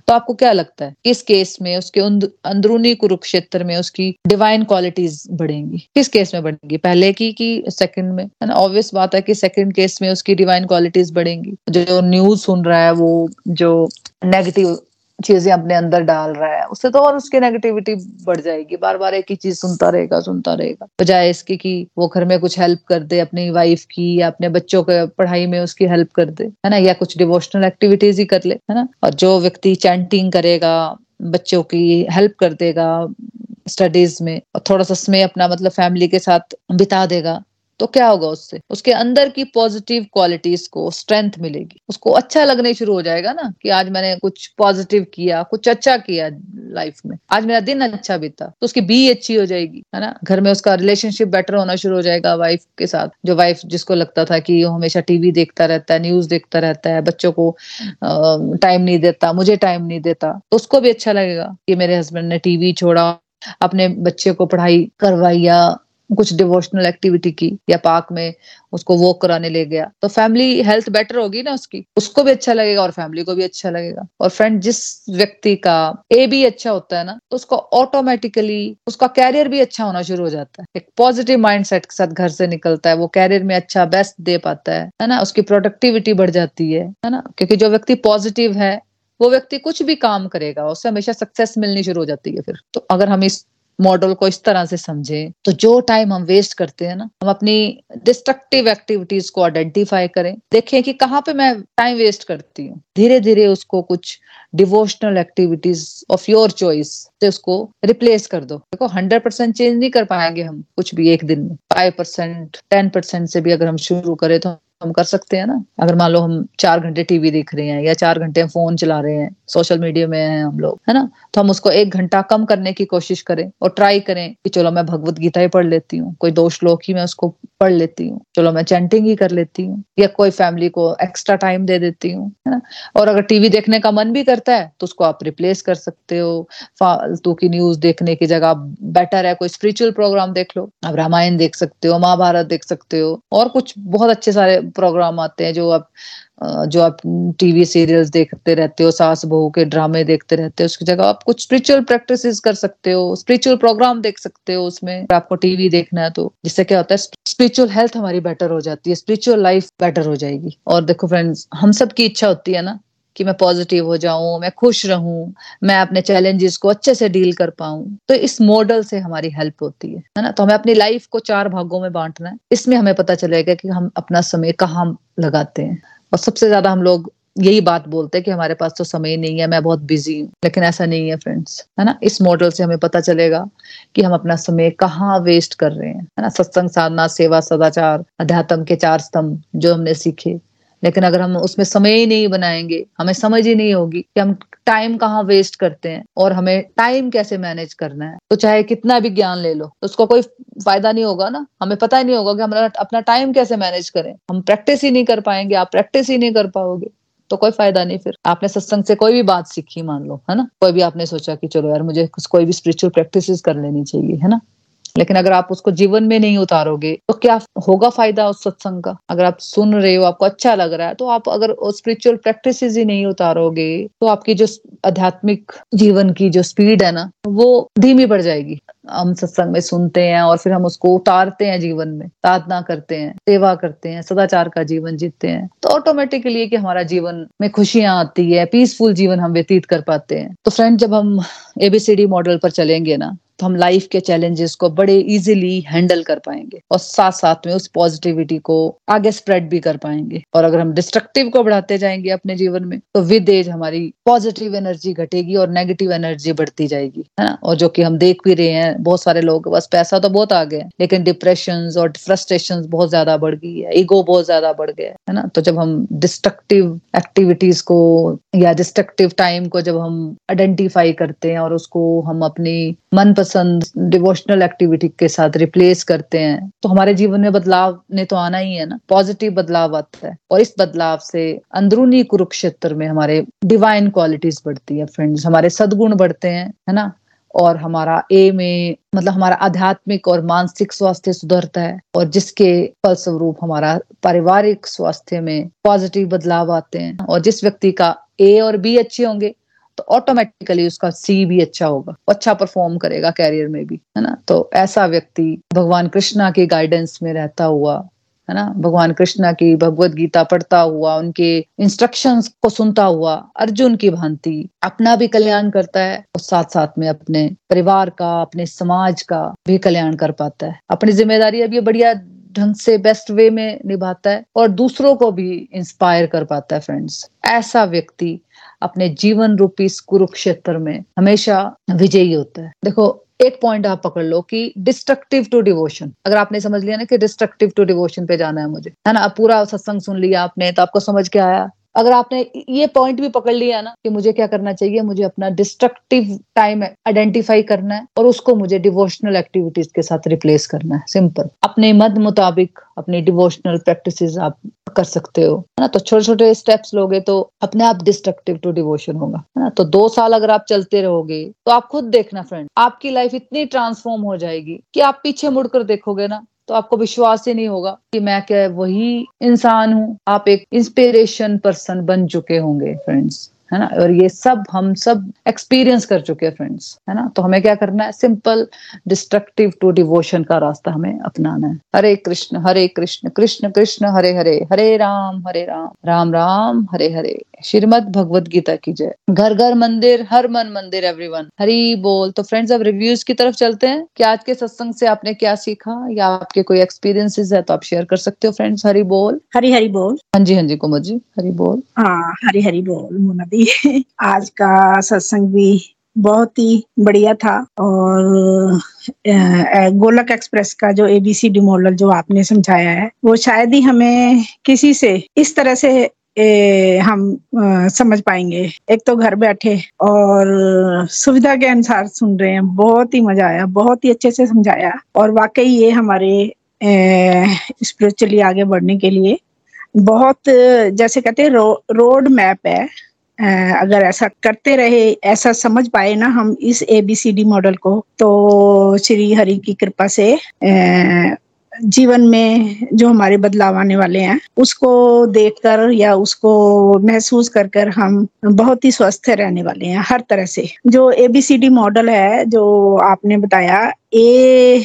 तो आपको क्या लगता है? किस केस में उसके अंदरूनी कुरुक्षेत्र में उसकी डिवाइन क्वालिटीज बढ़ेंगी? किस केस में बढ़ेंगी? पहले की, कि सेकंड में? है ना? ऑब्वियस बात है कि सेकंड केस में उसकी डिवाइन क्वालिटीज बढ़ेंगी। जो न्यूज़ सुन रहा है, वो जो नेगेटिव चीज़ें अपने अंदर डाल रहा है, उससे तो और उसकी नेगेटिविटी बढ़ जाएगी। बार बार एक ही चीज़ सुनता रहेगा सुनता रहेगा। बजाय इसकी कि वो घर में कुछ हेल्प कर दे अपनी वाइफ की या अपने बच्चों के पढ़ाई में उसकी हेल्प कर दे, है ना? या कुछ डिवोशनल एक्टिविटीज़ ही कर ले, है ना? और जो व्यक्ति चैंटिंग करेगा, बच्चों की हेल्प कर देगा स्टडीज़ में, और थोड़ा सा समय अपना मतलब फैमिली के साथ बिता देगा तो क्या होगा उससे? उसके अंदर की पॉजिटिव क्वालिटीज को स्ट्रेंथ मिलेगी। उसको अच्छा लगने शुरू हो जाएगा ना कि आज मैंने कुछ पॉजिटिव किया, कुछ अच्छा किया लाइफ में। आज मेरा दिन अच्छा बीता तो उसकी बी अच्छी हो जाएगी, है ना? घर में उसका रिलेशनशिप बेटर होना शुरू हो जाएगा वाइफ के साथ। जो वाइफ जिसको लगता था कि हमेशा टीवी देखता रहता है न्यूज़ देखता रहता है, बच्चों को टाइम नहीं देता, मुझे टाइम नहीं देता तो उसको भी अच्छा लगेगा कि मेरे हस्बैंड ने टीवी छोड़ा, अपने बच्चे को पढ़ाई करवाई या कुछ डिवोशनल एक्टिविटी की, या पार्क में उसको वॉक कराने ले गया। तो फैमिली हेल्थ बेटर होगी ना उसकी? उसको भी अच्छा लगेगा और फैमिली को भी अच्छा लगेगा। और फ्रेंड जिस व्यक्ति का ए भी अच्छा होता है ना तो उसको ऑटोमेटिकली उसका कैरियर भी अच्छा होना शुरू हो जाता है। एक पॉजिटिव माइंड सेट के साथ घर से निकलता है, वो कैरियर में अच्छा बेस्ट दे पाता है है ना? उसकी प्रोडक्टिविटी बढ़ जाती है है ना? क्योंकि जो व्यक्ति पॉजिटिव है, वो व्यक्ति कुछ भी काम करेगा, उसे हमेशा सक्सेस मिलनी शुरू हो जाती है फिर। तो अगर हम इस मॉडल को इस तरह से समझें। तो जो टाइम हम वेस्ट करते हैं ना, हम अपनी डिस्ट्रक्टिव एक्टिविटीज़ को आइडेंटिफाई करें। देखें कि कहाँ पे मैं टाइम वेस्ट करती हूँ। धीरे धीरे उसको कुछ devotional activities of your choice से उसको रिप्लेस कर दो। देखो हंड्रेड परसेंट चेंज नहीं कर पाएँगे हम कुछ भी एक दिन में। फाइव परसेंट टेन परसेंट से भी अगर हम शुरू करें तो हम कर सकते हैं ना? अगर मान लो हम चार घंटे टीवी देख रहे हैं या चार घंटे फ़ोन चला रहे हैं सोशल मीडिया में हैं हम लोग, है ना? तो हम उसको एक घंटा कम करने की कोशिश करें और ट्राई करें कि चलो मैं भगवत गीता ही पढ़ लेती हूँ, कोई दो श्लोक ही मैं उसको पढ़ लेती हूँ, चलो मैं चैंटिंग ही कर लेती हूँ, या कोई फैमिली को एक्स्ट्रा टाइम दे देती हूँ, है ना? और अगर टीवी देखने का मन भी करता है तो उसको आप रिप्लेस कर सकते हो, फालतू की न्यूज़ देखने की जगह बेटर है, कोई स्पिरिचुअल प्रोग्राम देख लो, आप रामायण देख सकते हो, महाभारत देख सकते हो, और कुछ बहुत अच्छे सारे प्रोग्राम आते हैं जो आप जो आप टीवी सीरियल्स देखते रहते हो, सास बहू के ड्रामे देखते रहते हो, उसकी जगह आप कुछ स्पिरिचुअल प्रैक्टिस कर सकते हो स्पिरिचुअल प्रोग्राम देख सकते हो उसमें। आपको टीवी देखना है तो जिससे क्या होता है स्पिरिचुअल हेल्थ हमारी बेटर हो जाती है स्पिरिचुअल लाइफ बेटर हो जाएगी। और देखो फ्रेंड्स हम सब की इच्छा होती है ना कि मैं पॉजिटिव हो जाऊँ, मैं खुश रहूँ, मैं अपने चैलेंजेस को अच्छे से डील कर पाऊँ। तो इस मॉडल से हमारी हेल्प होती है है ना? तो हमें अपनी लाइफ को चार भागों में बांटना है। इसमें हमें पता चलेगा कि हम अपना समय कहाँ लगाते हैं। और सबसे ज़्यादा हम लोग यही बात बोलते हैं कि हमारे पास तो समय नहीं है, मैं बहुत बिज़ी हूँ, लेकिन ऐसा नहीं है फ्रेंड्स है ना? इस मॉडल से हमें पता चलेगा कि हम अपना समय कहाँ वेस्ट कर रहे हैं, है ना? सत्संग, साधना, सेवा, सदाचार, अध्यात्म के चार स्तंभ जो हमने सीखे। लेकिन अगर हम उसमें समय ही नहीं बनाएँगे, हमें समझ ही नहीं होगी कि हम टाइम कहाँ वेस्ट करते हैं और हमें टाइम कैसे मैनेज करना है। तो चाहे कितना भी ज्ञान ले लो तो उसका कोई फ़ायदा नहीं होगा ना। हमें पता ही नहीं होगा कि हम अपना टाइम कैसे मैनेज करें। हम प्रैक्टिस ही नहीं कर पाएँगे, आप प्रैक्टिस ही नहीं कर पाओगे। तो कोई फ़ायदा नहीं फिर। आपने सत्संग से कोई भी बात सीखी मान लो, है ना? कोई भी आपने सोचा कि चलो यार, मुझे कोई भी स्पिरिचुअल प्रैक्टिस कर लेनी चाहिए, है ना? लेकिन अगर आप उसको जीवन में नहीं उतारोगे तो क्या होगा फ़ायदा उस सत्संग का? अगर आप सुन रहे हो, आपको अच्छा लग रहा है तो आप अगर स्पिरिचुअल प्रैक्टिस ही नहीं उतारोगे तो आपकी जो आध्यात्मिक जीवन की जो स्पीड है ना, वो धीमी पड़ जाएगी। हम सत्संग में सुनते हैं और फिर हम उसको उतारते हैं जीवन में साधना करते हैं, सेवा करते हैं, सदाचार का जीवन जीते हैं तो ऑटोमेटिकली कि हमारा जीवन में खुशियाँ आती है पीसफुल जीवन हम व्यतीत कर पाते हैं। तो फ्रेंड जब हम एबीसीडी मॉडल पर चलेंगे ना तो हम लाइफ के चैलेंजेस को बड़े इजीली हैंडल कर पाएँगे और साथ साथ में उस पॉजिटिविटी को आगे स्प्रेड भी कर पाएँगे। और अगर हम डिस्ट्रक्टिव को बढ़ाते जाएँगे अपने जीवन में तो विद एज हमारी पॉजिटिव एनर्जी घटेगी और नेगेटिव एनर्जी बढ़ती जाएगी, है ना? और जो कि हम देख भी रहे हैं, बहुत सारे लोग, बस पैसा तो बहुत आ गया लेकिन डिप्रेशन और फ्रस्ट्रेशन बहुत ज़्यादा बढ़ गई है ईगो बहुत ज़्यादा बढ़ गया है ना? तो जब हम डिस्ट्रक्टिव एक्टिविटीज़ को या डिस्ट्रक्टिव टाइम को जब हम आइडेंटिफाई करते हैं और उसको हम अपनी मनपसंद पसंद डिवोशनल एक्टिविटी के साथ रिप्लेस करते हैं तो हमारे जीवन में बदलाव ने तो आना ही है ना। पॉजिटिव बदलाव आता है, और इस बदलाव से अंदरूनी कुरुक्षेत्र में हमारे डिवाइन क्वालिटीज बढ़ती है फ्रेंड्स हमारे सदगुण बढ़ते हैं, है ना? और हमारा ए में मतलब हमारा आध्यात्मिक और मानसिक स्वास्थ्य सुधरता है, और जिसके फलस्वरूप हमारा पारिवारिक स्वास्थ्य में पॉजिटिव बदलाव आते हैं, और जिस व्यक्ति का ए और बी अच्छे होंगे तो ऑटोमेटिकली उसका सी भी अच्छा होगा अच्छा परफॉर्म करेगा कैरियर में भी, है ना? तो ऐसा व्यक्ति भगवान कृष्णा के गाइडेंस में रहता हुआ, है ना? भगवान कृष्णा की भगवत गीता पढ़ता हुआ, उनके इंस्ट्रक्शंस को सुनता हुआ, अर्जुन की भांति अपना भी कल्याण करता है और साथ साथ में अपने परिवार का, अपने समाज का भी कल्याण कर पाता है। अपनी ज़िम्मेदारी अभी बढ़िया ढंग से बेस्ट वे में निभाता है और दूसरों को भी इंस्पायर कर पाता है फ्रेंड्स ऐसा व्यक्ति अपने जीवन रूपी कुरुक्षेत्र में हमेशा विजयी होता है। देखो, एक पॉइंट आप पकड़ लो कि डिस्ट्रक्टिव टू डिवोशन अगर आपने समझ लिया ना कि डिस्ट्रक्टिव टू डिवोशन पे जाना है मुझे, है ना? पूरा सत्संग सुन लिया आपने तो आपको समझ के आया? अगर आपने ये पॉइंट भी पकड़ लिया ना कि मुझे क्या करना चाहिए, मुझे अपना डिस्ट्रक्टिव टाइम आइडेंटिफाई करना है और उसको मुझे डिवोशनल एक्टिविटीज़ के साथ रिप्लेस करना है। सिंपल अपने मद मुताबिक अपनी डिवोशनल प्रैक्टिसेस आप कर सकते हो। है ना? तो छोटे छोटे स्टेप्स लोगे तो अपने आप डिस्ट्रक्टिव टू डिवोशन होगा। है ना? तो दो साल अगर आप चलते रहोगे तो आप खुद देखना फ्रेंड आपकी लाइफ इतनी ट्रांसफॉर्म हो जाएगी कि आप पीछे मुड़कर देखोगे ना तो आपको विश्वास ही नहीं होगा कि मैं क्या वही इंसान हूँ। आप एक इंस्पिरेशन पर्सन बन चुके होंगे फ्रेंड्स है ना? और ये सब हम सब एक्सपीरियंस कर चुके हैं फ्रेंड्स है ना? तो हमें क्या करना है? सिंपल डिस्ट्रक्टिव टू डिवोशन का रास्ता हमें अपनाना है। हरे कृष्ण हरे कृष्ण कृष्ण कृष्ण, हरे हरे हरे राम हरे राम राम राम, हरे हरे। श्रीमद भगवत गीता की जय। घर घर मंदिर हर मन मंदिर एवरीवन हरी बोल। तो फ्रेंड्स अब रिव्यूज़ की तरफ़ चलते हैं। कि आज के सत्संग से आपने क्या सीखा? या आपके कोई एक्सपीरियंसेस है तो आप शेयर कर सकते हो फ्रेंड्स हरी बोल। हरी हरी बोल। हाँ जी हाँ जी कुमार जी हरी बोल। हाँ हरी हरी बोल मोना दी। *laughs* आज का सत्संग भी बहुत ही बढ़िया था और गोलक एक्सप्रेस का जो एबीसी मॉडल जो आपने समझाया है वो शायद ही हमें किसी से इस तरह से ए, हम आ, समझ पाएँगे। एक तो घर बैठे और सुविधा के अनुसार सुन रहे हैं। बहुत ही मज़ा आया बहुत ही अच्छे से समझाया। और वाकई ये हमारे स्पिरिचुअली आगे बढ़ने के लिए बहुत जैसे कहते हैं रो, रोड मैप है। अगर ऐसा करते रहे ऐसा समझ पाए ना हम इस एबीसीडी मॉडल को तो श्री हरि की कृपा से जीवन में जो हमारे बदलाव आने वाले हैं, उसको देखकर या उसको महसूस कर कर हम बहुत ही स्वस्थ रहने वाले हैं, हर तरह से। जो एबीसीडी मॉडल है, जो आपने बताया ए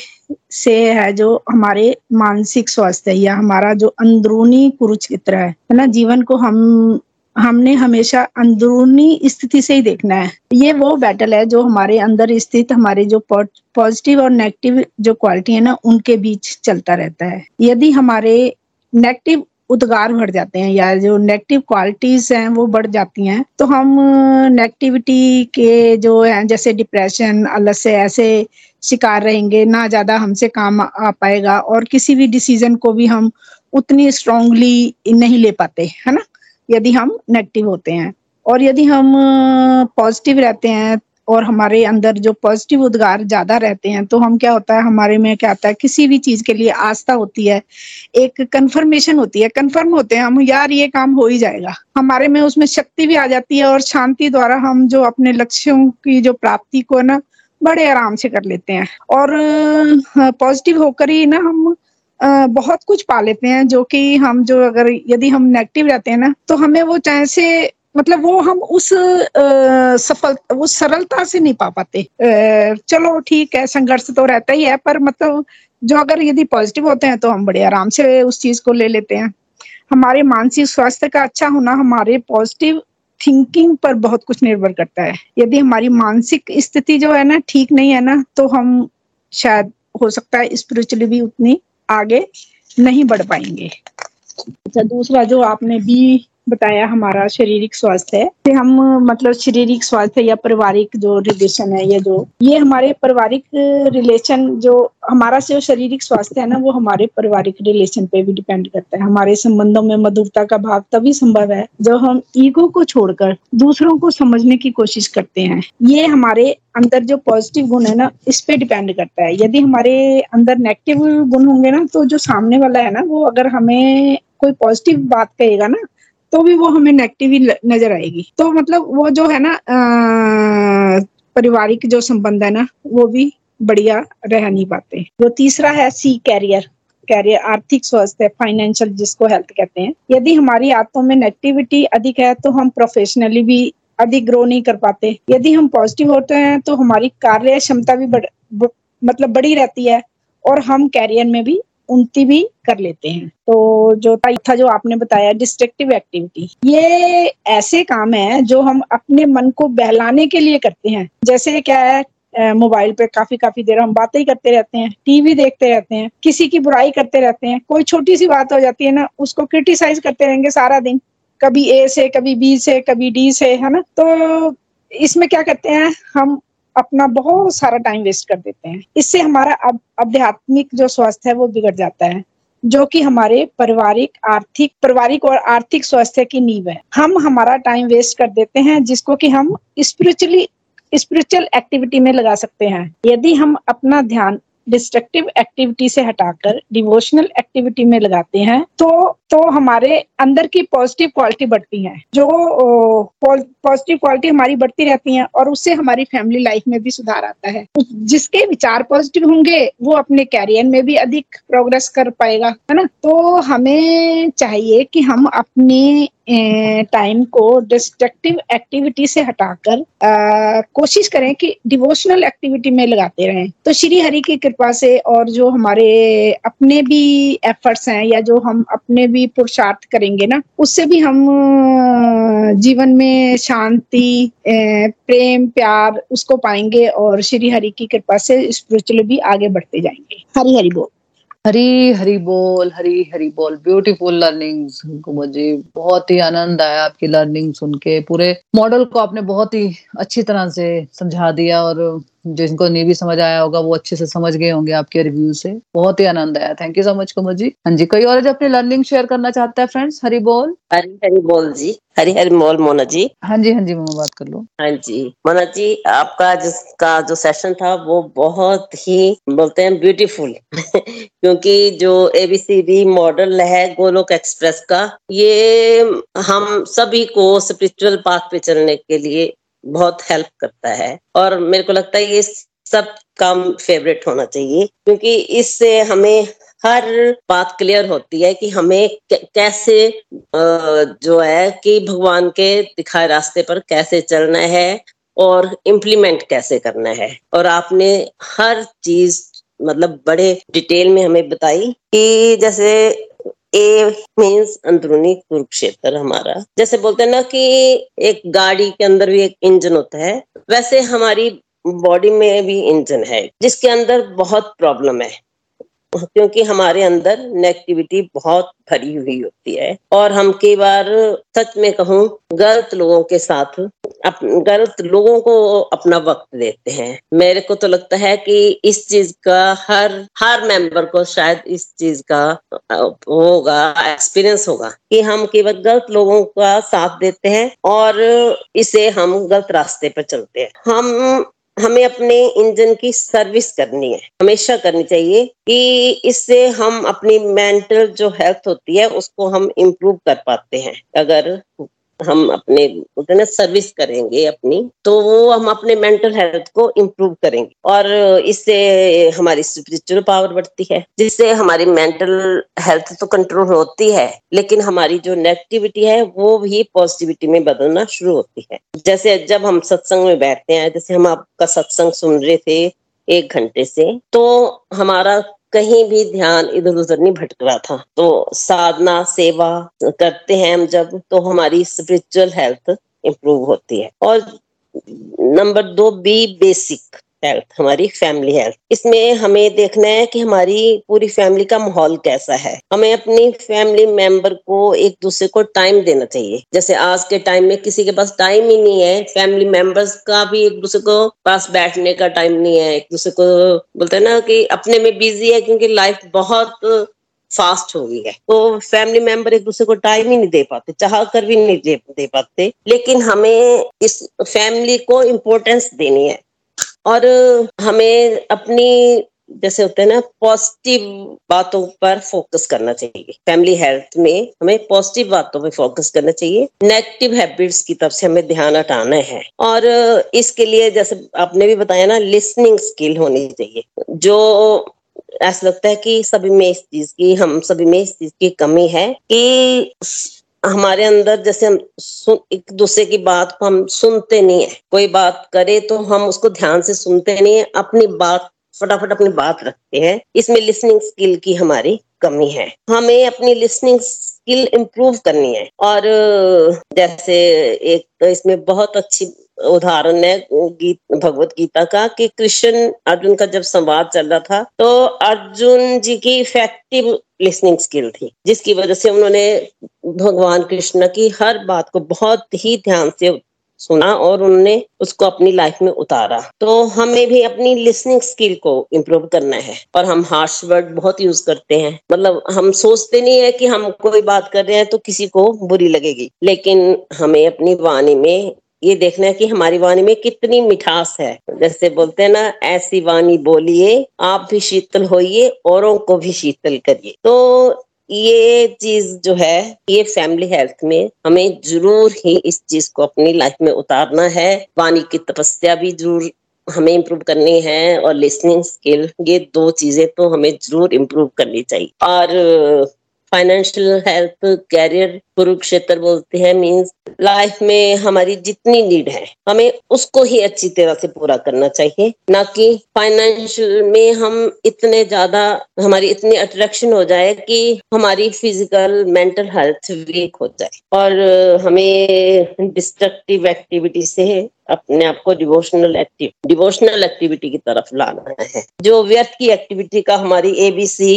से है जो हमारे मानसिक स्वास्थ्य या हमारा जो अंदरूनी कुरुक्षेत्र है ना? जीवन को हम हमने हमेशा अंदरूनी स्थिति से ही देखना है। ये वो बैटल है जो हमारे अंदर स्थित, हमारे जो पॉजिटिव और नेगेटिव जो क्वालिटी है ना, उनके बीच चलता रहता है। यदि हमारे नेगेटिव उद्गार बढ़ जाते हैं या जो नेगेटिव क्वालिटीज हैं, वो बढ़ जाती हैं तो हम नेगेटिविटी के जो है, जैसे डिप्रेशन अलग से ऐसे शिकार रहेंगे, ना ज़्यादा हमसे काम आ पाएगा और किसी भी डिसीज़न को भी हम उतनी स्ट्रांगली नहीं ले पाते, है ना? यदि हम नेगेटिव होते हैं और यदि हम पॉजिटिव रहते हैं और हमारे अंदर जो पॉजिटिव उद्गार ज़्यादा रहते हैं तो हम क्या होता है, हमारे में क्या होता है, किसी भी चीज़ के लिए आस्था होती है, एक कंफर्मेशन होती है। कंफर्म होते हैं, हम, यार, ये काम हो ही जाएगा। हमारे में उसमें शक्ति भी आ जाती है और शांति द्वारा हम जो अपने लक्ष्यों की जो प्राप्ति को ना, बड़े आराम से कर लेते हैं। और पॉजिटिव होकर ही ना हम बहुत कुछ पा लेते हैं, जो कि हम जो अगर यदि हम नेगेटिव रहते हैं ना तो हमें वो चाहे से मतलब वो हम उस सफल, उस सरलता से नहीं पा पाते। चलो ठीक है, संघर्ष तो रहता ही है, पर मतलब जो अगर यदि पॉजिटिव होते हैं तो हम बड़े आराम से उस चीज़ को ले लेते हैं। हमारे मानसिक स्वास्थ्य का अच्छा होना हमारे पॉजिटिव थिंकिंग पर बहुत कुछ निर्भर करता है। यदि हमारी मानसिक स्थिति जो है ना, ठीक नहीं है ना तो हम शायद हो सकता है स्पिरिचुअली भी उतनी आगे नहीं बढ़ पाएँगे। अच्छा दूसरा जो आपने बी बताया, हमारा शारीरिक स्वास्थ्य है। कि हम मतलब शारीरिक स्वास्थ्य या पारिवारिक जो रिलेशन है या जो, ये हमारे पारिवारिक रिलेशन जो हमारा जो शारीरिक स्वास्थ्य है ना, वो हमारे पारिवारिक रिलेशन पे भी डिपेंड करता है। हमारे संबंधों में मधुरता का भाव तभी संभव है, जब हम ईगो को छोड़कर दूसरों को समझने की कोशिश करते हैं। ये हमारे अंदर जो पॉजिटिव गुण है ना, इस पे डिपेंड करता है। यदि हमारे अंदर नेगेटिव गुण होंगे ना तो जो सामने वाला है ना, वो अगर हमें कोई पॉजिटिव बात कहेगा ना तो भी वो हमें नेगेटिव ही नज़र आएगी। तो मतलब वो जो है ना पारिवारिक जो संबंध है ना वो भी बढ़िया रह नहीं पाते। जो तीसरा है सी कैरियर कैरियर आर्थिक स्वास्थ्य फाइनेंशियल जिसको हेल्थ कहते हैं। यदि हमारी आदतों में नेगेटिविटी अधिक है तो हम प्रोफेशनली भी अधिक ग्रो नहीं कर पाते। यदि हम पॉजिटिव होते हैं तो हमारी कार्य क्षमता भी बढ़, मतलब बड़ी रहती है और हम कैरियर में भी उन्नति भी कर लेते हैं। तो जो था जो आपने बताया डिस्ट्रक्टिव एक्टिविटी ये ऐसे काम है जो हम अपने मन को बहलाने के लिए करते हैं। जैसे क्या है मोबाइल पे काफ़ी काफ़ी देर हम बातें ही करते रहते हैं, टीवी देखते रहते हैं, किसी की बुराई करते रहते हैं, कोई छोटी सी बात हो जाती है ना, उसको क्रिटिसाइज करते रहेंगे सारा दिन। कभी ए से, कभी बी से, कभी डी से, है ना? तो इसमें क्या करते हैं, हम अपना बहुत सारा टाइम वेस्ट कर देते हैं। इससे हमारा आध्यात्मिक जो स्वास्थ्य है, वो बिगड़ जाता है, जो कि हमारे पारिवारिक, आर्थिक, पारिवारिक और आर्थिक स्वास्थ्य की नींव है। हम हमारा टाइम वेस्ट कर देते हैं, जिसको कि हम स्पिरिचुअली स्पिरिचुअल एक्टिविटी में लगा सकते हैं। यदि हम अपना ध्यान डिस्ट्रक्टिव एक्टिविटी से हटाकर डिवोशनल एक्टिविटी में लगाते हैं तो तो हमारे अंदर की पॉजिटिव क्वालिटी बढ़ती है। जो पॉजिटिव क्वालिटी हमारी बढ़ती रहती है और उससे हमारी फैमिली लाइफ में भी सुधार आता है। जिसके विचार पॉजिटिव होंगे, वो अपने कैरियर में भी अधिक प्रोग्रेस कर पाएगा, है ना? तो हमें चाहिए कि हम अपने टाइम को डिस्ट्रक्टिव एक्टिविटी से हटाकर कोशिश करें कि डिवोशनल एक्टिविटी में लगाते रहें। तो श्री हरि की कृपा से और जो हमारे अपने भी एफर्ट्स हैं या जो हम अपने भी पुरुषार्थ करेंगे ना, उससे भी हम जीवन में शांति प्रेम, प्यार उसको पाएँगे और श्री हरि की कृपा से स्पिरिचुअली भी आगे बढ़ते जाएँगे। हरी हरि बोल। हरी हरी बोल, हरी हरी बोल ब्यूटीफुल लर्निंग मुझे बहुत ही आनंद आया आपकी लर्निंग सुन के। पूरे मॉडल को आपने बहुत ही अच्छी तरह से समझा दिया और जिनको नहीं भी समझ आया होगा वो अच्छे से समझ गए होंगे आपके रिव्यू से। बहुत ही आनंद आया। Thank you so much Kumar ji. हाँ जी कोई और जो अपनी लर्निंग शेयर करना चाहता है फ्रेंड्स हरी बोल। हरी हरी बोल जी। हरी हरी बोल मोना जी। हाँ जी हाँ जी मोना बात कर लो। हाँ जी। मोना जी आपका जिसका जो सेशन था वो बहुत ही बोलते हैं ब्यूटीफुल *laughs* क्योंकि जो एबीसीडी मॉडल है गोलोक एक्सप्रेस का ये हम सभी को स्पिरिचुअल पाथ पे चलने के लिए बहुत हेल्प करता है। और मेरे को लगता है ये सब काम फेवरेट होना चाहिए, क्योंकि इससे हमें हर बात क्लियर होती है कि हमें कैसे जो है कि भगवान के दिखाए रास्ते पर कैसे चलना है और इम्प्लीमेंट कैसे करना है। और आपने हर चीज़ मतलब बड़े डिटेल में हमें बताई कि जैसे ए मीन्स अंदरूनी कुरुक्षेत्र हमारा। जैसे बोलते हैं ना कि एक गाड़ी के अंदर भी एक इंजन होता है, वैसे हमारी बॉडी में भी इंजन है, जिसके अंदर बहुत प्रॉब्लम है। क्योंकि हमारे अंदर नेगेटिविटी बहुत भरी हुई होती है। और हम कई बार सच में कहूँ, गलत लोगों के साथ गलत लोगों को अपना वक्त देते हैं। मेरे को तो लगता है कि इस चीज़ का हर हर मेंबर को शायद इस चीज़ का होगा एक्सपीरियंस होगा कि हम केवल गलत लोगों का साथ देते हैं और इसे हम गलत रास्ते पर चलते हैं। हम हमें अपने इंजन की सर्विस करनी है। हमेशा करनी चाहिए कि इससे हम अपनी मेंटल जो हेल्थ होती है, उसको हम इम्प्रूव कर पाते हैं। अगर हम अपने ना सर्विस करेंगे अपनी तो वो हम अपने मेंटल हेल्थ को इम्प्रूव करेंगे। और इससे हमारी स्पिरिचुअल पावर बढ़ती है, जिससे हमारी मेंटल हेल्थ तो कंट्रोल होती है, लेकिन हमारी जो नेगेटिविटी है, वो भी पॉजिटिविटी में बदलना शुरू होती है। जैसे जब हम सत्संग में बैठते हैं, जैसे हम आपका सत्संग सुन रहे थे एक घंटे से तो हमारा कहीं भी ध्यान इधर उधर नहीं भटक रहा था। तो साधना, सेवा करते हैं हम जब तो हमारी स्पिरिचुअल हेल्थ इम्प्रूव होती है। और नंबर दो बी बेसिक हेल्थ हमारी फैमिली हेल्थ इसमें हमें देखना है कि हमारी पूरी फैमिली का माहौल कैसा है। हमें अपनी फैमिली मेंबर को एक दूसरे को टाइम देना चाहिए। जैसे आज के टाइम में किसी के पास टाइम ही नहीं है फैमिली मेंबर्स का भी एक दूसरे को पास बैठने का टाइम नहीं है। एक दूसरे को बोलते हैं ना कि अपने में बिज़ी है क्योंकि लाइफ बहुत फास्ट हो गई है। तो फैमिली मेंबर एक दूसरे को टाइम ही नहीं दे पाते, चाह कर भी नहीं दे पाते। लेकिन हमें इस फैमिली को इम्पोर्टेंस देनी है। और हमें अपनी, जैसे होते हैं ना पॉजिटिव बातों पर फोकस करना चाहिए। फैमिली हेल्थ में हमें पॉजिटिव बातों पर फोकस करना चाहिए। नेगेटिव हैबिट्स की तरफ़ से हमें ध्यान हटाना है। और इसके लिए, जैसे आपने भी बताया ना लिसनिंग स्किल होनी चाहिए। जो ऐसा लगता है कि सभी में इस चीज़ की, हम सभी में इस चीज़ की कमी है कि हमारे अंदर जैसे हम सुन, एक दूसरे की बात को हम सुनते नहीं है। कोई बात करे तो हम उसको ध्यान से सुनते नहीं है, अपनी बात, फटाफट अपनी बात रखते हैं। इसमें लिसनिंग स्किल की हमारी कमी है। हमें अपनी लिसनिंग स्किल इम्प्रूव करनी है। और, जैसे एक तो इसमें बहुत अच्छी उदाहरण है, गीत, भगवत गीता का, कि कृष्ण अर्जुन का जब संवाद चल रहा था तो अर्जुन जी की इफ़ेक्टिव लिसनिंग स्किल थी, जिसकी वजह से उन्होंने भगवान कृष्ण की हर बात को बहुत ही ध्यान से सुना और उन्होंने उसको अपनी लाइफ में उतारा। तो हमें भी अपनी लिसनिंग स्किल को इम्प्रूव करना है और हम हार्श वर्ड बहुत यूज़ करते हैं। मतलब हम सोचते नहीं है कि हम कोई बात कर रहे हैं तो किसी को बुरी लगेगी, लेकिन हमें अपनी वाणी में ये देखना है कि हमारी वाणी में कितनी मिठास है। जैसे बोलते हैं ना, ऐसी वाणी बोलिए, आप भी शीतल होइए, औरों को भी शीतल करिए। तो ये चीज़ जो है, ये फैमिली हेल्थ में हमें ज़रूर ही इस चीज़ को अपनी लाइफ में उतारना है। वाणी की तपस्या भी ज़रूर हमें इम्प्रूव करनी है और लिसनिंग स्किल ये दो चीज़ें तो हमें ज़रूर इम्प्रूव करनी चाहिए। और फाइनेंशियल हेल्थ कैरियर कुरुक्षेत्र बोलते हैं मींस लाइफ में हमारी जितनी नीड है, हमें उसको ही अच्छी तरह से पूरा करना चाहिए। ना कि फाइनेंशियल में हम इतने ज़्यादा, हमारी इतनी अट्रैक्शन हो जाए कि हमारी फ़िज़िकल मेंटल हेल्थ वीक हो जाए। और हमें डिस्ट्रक्टिव एक्टिविटी से अपने आप को डिवोशनल एक्टिव डिवोशनल एक्टिविटी की तरफ़ लाना है। जो व्यर्थ की एक्टिविटी का हमारी एबीसी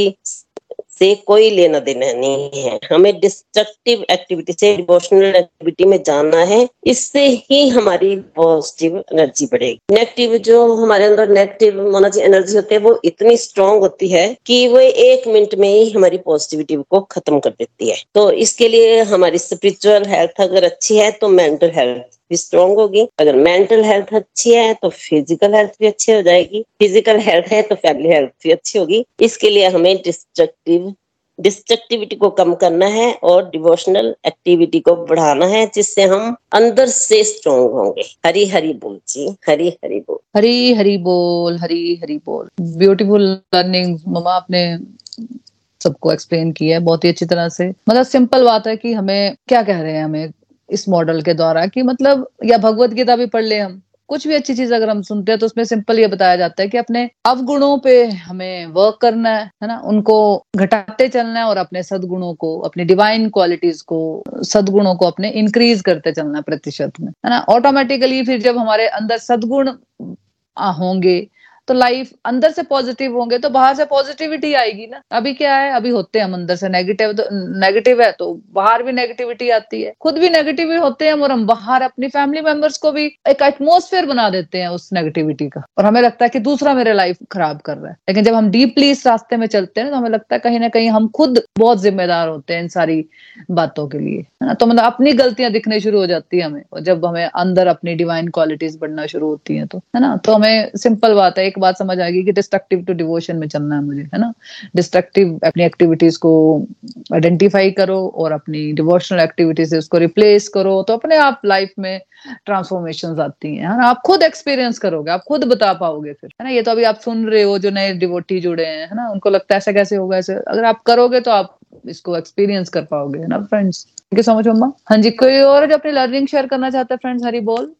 से कोई लेना देना नहीं है। हमें डिस्ट्रक्टिव एक्टिविटी से डिवोशनल एक्टिविटी में जाना है। इससे ही हमारी पॉजिटिव एनर्जी बढ़ेगी। नेगेटिव जो हमारे अंदर नेगेटिव माना एनर्जी होती है, वो इतनी स्ट्रांग होती है कि वो एक मिनट में ही हमारी पॉजिटिविटी को खत्म कर देती है। तो इसके लिए हमारी स्पिरिचुअल हेल्थ अगर अच्छी है तो मेंटल हेल्थ भी स्ट्रांग होगी। अगर मेंटल हेल्थ अच्छी है तो फ़िज़िकल हेल्थ भी अच्छी हो जाएगी। फ़िज़िकल हेल्थ है तो फैमिली हेल्थ भी अच्छी होगी। इसके लिए हमें डिस्ट्रक्टिव डिस्ट्रक्टिविटी को कम करना है और डिवोशनल एक्टिविटी को बढ़ाना है, जिससे हम अंदर से स्ट्रॉन्ग होंगे। हरी हरी बोल जी, हरी हरी बोल। हरी हरी बोल, हरी हरी बोल। ब्यूटीफुल लर्निंग ममा आपने सबको एक्सप्लेन किया है बहुत ही अच्छी तरह से। मतलब सिंपल बात है कि हमें क्या कह रहे हैं, हमें इस मॉडल के द्वारा कि मतलब या भगवत गीता भी पढ़ ले हम। कुछ भी अच्छी चीज़ अगर हम सुनते हैं तो उसमें सिंपल ये बताया जाता है कि अपने अवगुणों पे हमें वर्क करना है है ना? उनको घटाते चलना है और अपने सदगुणों को, अपनी डिवाइन क्वालिटीज को, सदगुणों को अपने इंक्रीज करते चलना प्रतिशत में, है ना? ऑटोमेटिकली फिर जब हमारे अंदर सदगुण होंगे तो लाइफ अंदर से पॉजिटिव होंगे तो बाहर से पॉजिटिविटी आएगी ना। अभी क्या है, अभी होते हैं हम अंदर से नेगेटिव तो नेगेटिव है तो बाहर भी नेगेटिविटी आती है। खुद भी नेगेटिव होते हैं और हम बाहर अपनी फैमिली मेंबर्स को भी एक एटमोसफेयर बना देते हैं उस नेगेटिविटी का। और हमें लगता है कि दूसरा मेरे लाइफ खराब कर रहा है। लेकिन जब हम डीपली इस रास्ते में चलते हैं तो हमें लगता है कहीं ना कहीं हम खुद बहुत जिम्मेदार होते हैं इन सारी बातों के लिए। है ना? तो मतलब अपनी गलतियाँ दिखने शुरू हो जाती है हमें। और जब हमें अंदर अपनी डिवाइन क्वालिटीज बढ़ना शुरू होती है तो है ना? तो हमें सिंपल बात है, एक बात समझ आएगी कि डिस्ट्रक्टिव टू डिवोशन में चलना है मुझे, है ना? डिस्ट्रक्टिव अपनी एक्टिविटीज़ को आइडेंटिफाई करो और अपनी डिवोशनल एक्टिविटीज़ से उसको रिप्लेस करो तो अपने आप लाइफ में ट्रांसफॉर्मेशन आती हैं ना? आप खुद एक्सपीरियंस करोगे, आप खुद बता पाओगे फिर, है ना? ये तो अभी आप सुन रहे हो जो नए डिवोटी जुड़े हैं, है ना? उनको लगता है ऐसा कैसे होगा ऐसे? अगर आप करोगे तो आप इसको एक्सपीरियंस कर पाओगे ना फ्रेंड्स ठीक है समझ मम्मा हाँ जी, कोई और जो अपनी लर्निंग शेयर करना चाहता है फ्रेंड्स हरी बोल।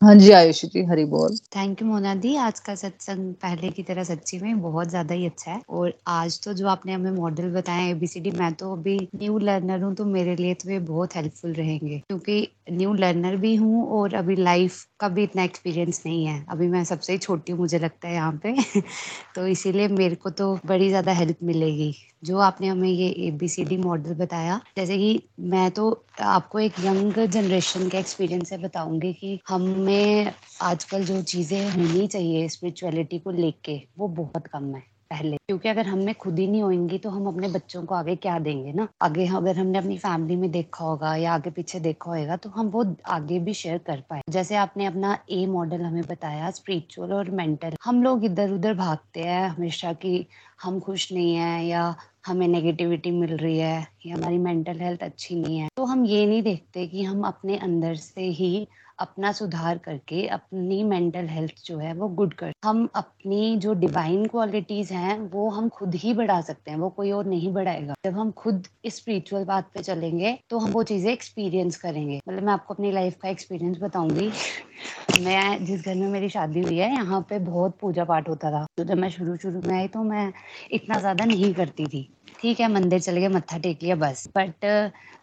हाँ जी, आयुष जी, हरी बोल। थैंक यू मोना दी। आज का सत्संग पहले की तरह सच्ची में बहुत ज़्यादा ही अच्छा है। और आज तो जो आपने हमें मॉडल बताया एबीसीडी मैं तो अभी न्यू लर्नर हूँ तो मेरे लिए तो ये बहुत हेल्पफुल रहेंगे। क्योंकि न्यू लर्नर भी हूँ और अभी लाइफ का भी इतना एक्सपीरियंस नहीं है। अभी मैं सबसे ही छोटी हूँ, मुझे लगता है यहाँ पे। *laughs* तो इसीलिए मेरे को तो बड़ी ज़्यादा हेल्प मिलेगी। जो आपने हमें ये A B C D model बताया, जैसे कि मैं तो आपको एक यंग जनरेशन के एक्सपीरियंस से बताऊँगी कि हमें आजकल जो चीज़ें होनी चाहिए स्पिरिचुअलिटी को लेके, वो बहुत कम है। पहले, क्योंकि अगर हम में खुद ही नहीं होंगी तो हम अपने बच्चों को आगे क्या देंगे ना? आगे अगर हमने अपनी फैमिली में देखा होगा या आगे पीछे देखा होगा तो हम वो आगे भी शेयर कर पाए। जैसे आपने अपना ए मॉडल हमें बताया स्पिरिचुअल और मेंटल हम लोग इधर उधर भागते हैं हमेशा कि हम खुश नहीं है या हमें नेगेटिविटी मिल रही है या हमारी मेंटल हेल्थ अच्छी नहीं है। तो हम ये नहीं देखते कि हम अपने अंदर से ही अपना सुधार करके अपनी मेंटल हेल्थ जो है वो गुड कर, हम अपनी जो डिवाइन क्वालिटीज हैं, वो हम खुद ही बढ़ा सकते हैं, वो कोई और नहीं बढ़ाएगा। जब हम खुद इस स्पिरिचुअल बात पे चलेंगे तो हम वो चीज़ें एक्सपीरियंस करेंगे। मतलब मैं आपको अपनी लाइफ का एक्सपीरियंस बताऊँगी। *laughs* मैं, जिस घर में मेरी शादी हुई है, यहाँ पे बहुत पूजा पाठ होता था। तो जब मैं शुरू शुरू में आई तो मैं इतना ज़्यादा नहीं करती थी। ठीक है, मंदिर चले गए मत्था टेक लिया, बस। बट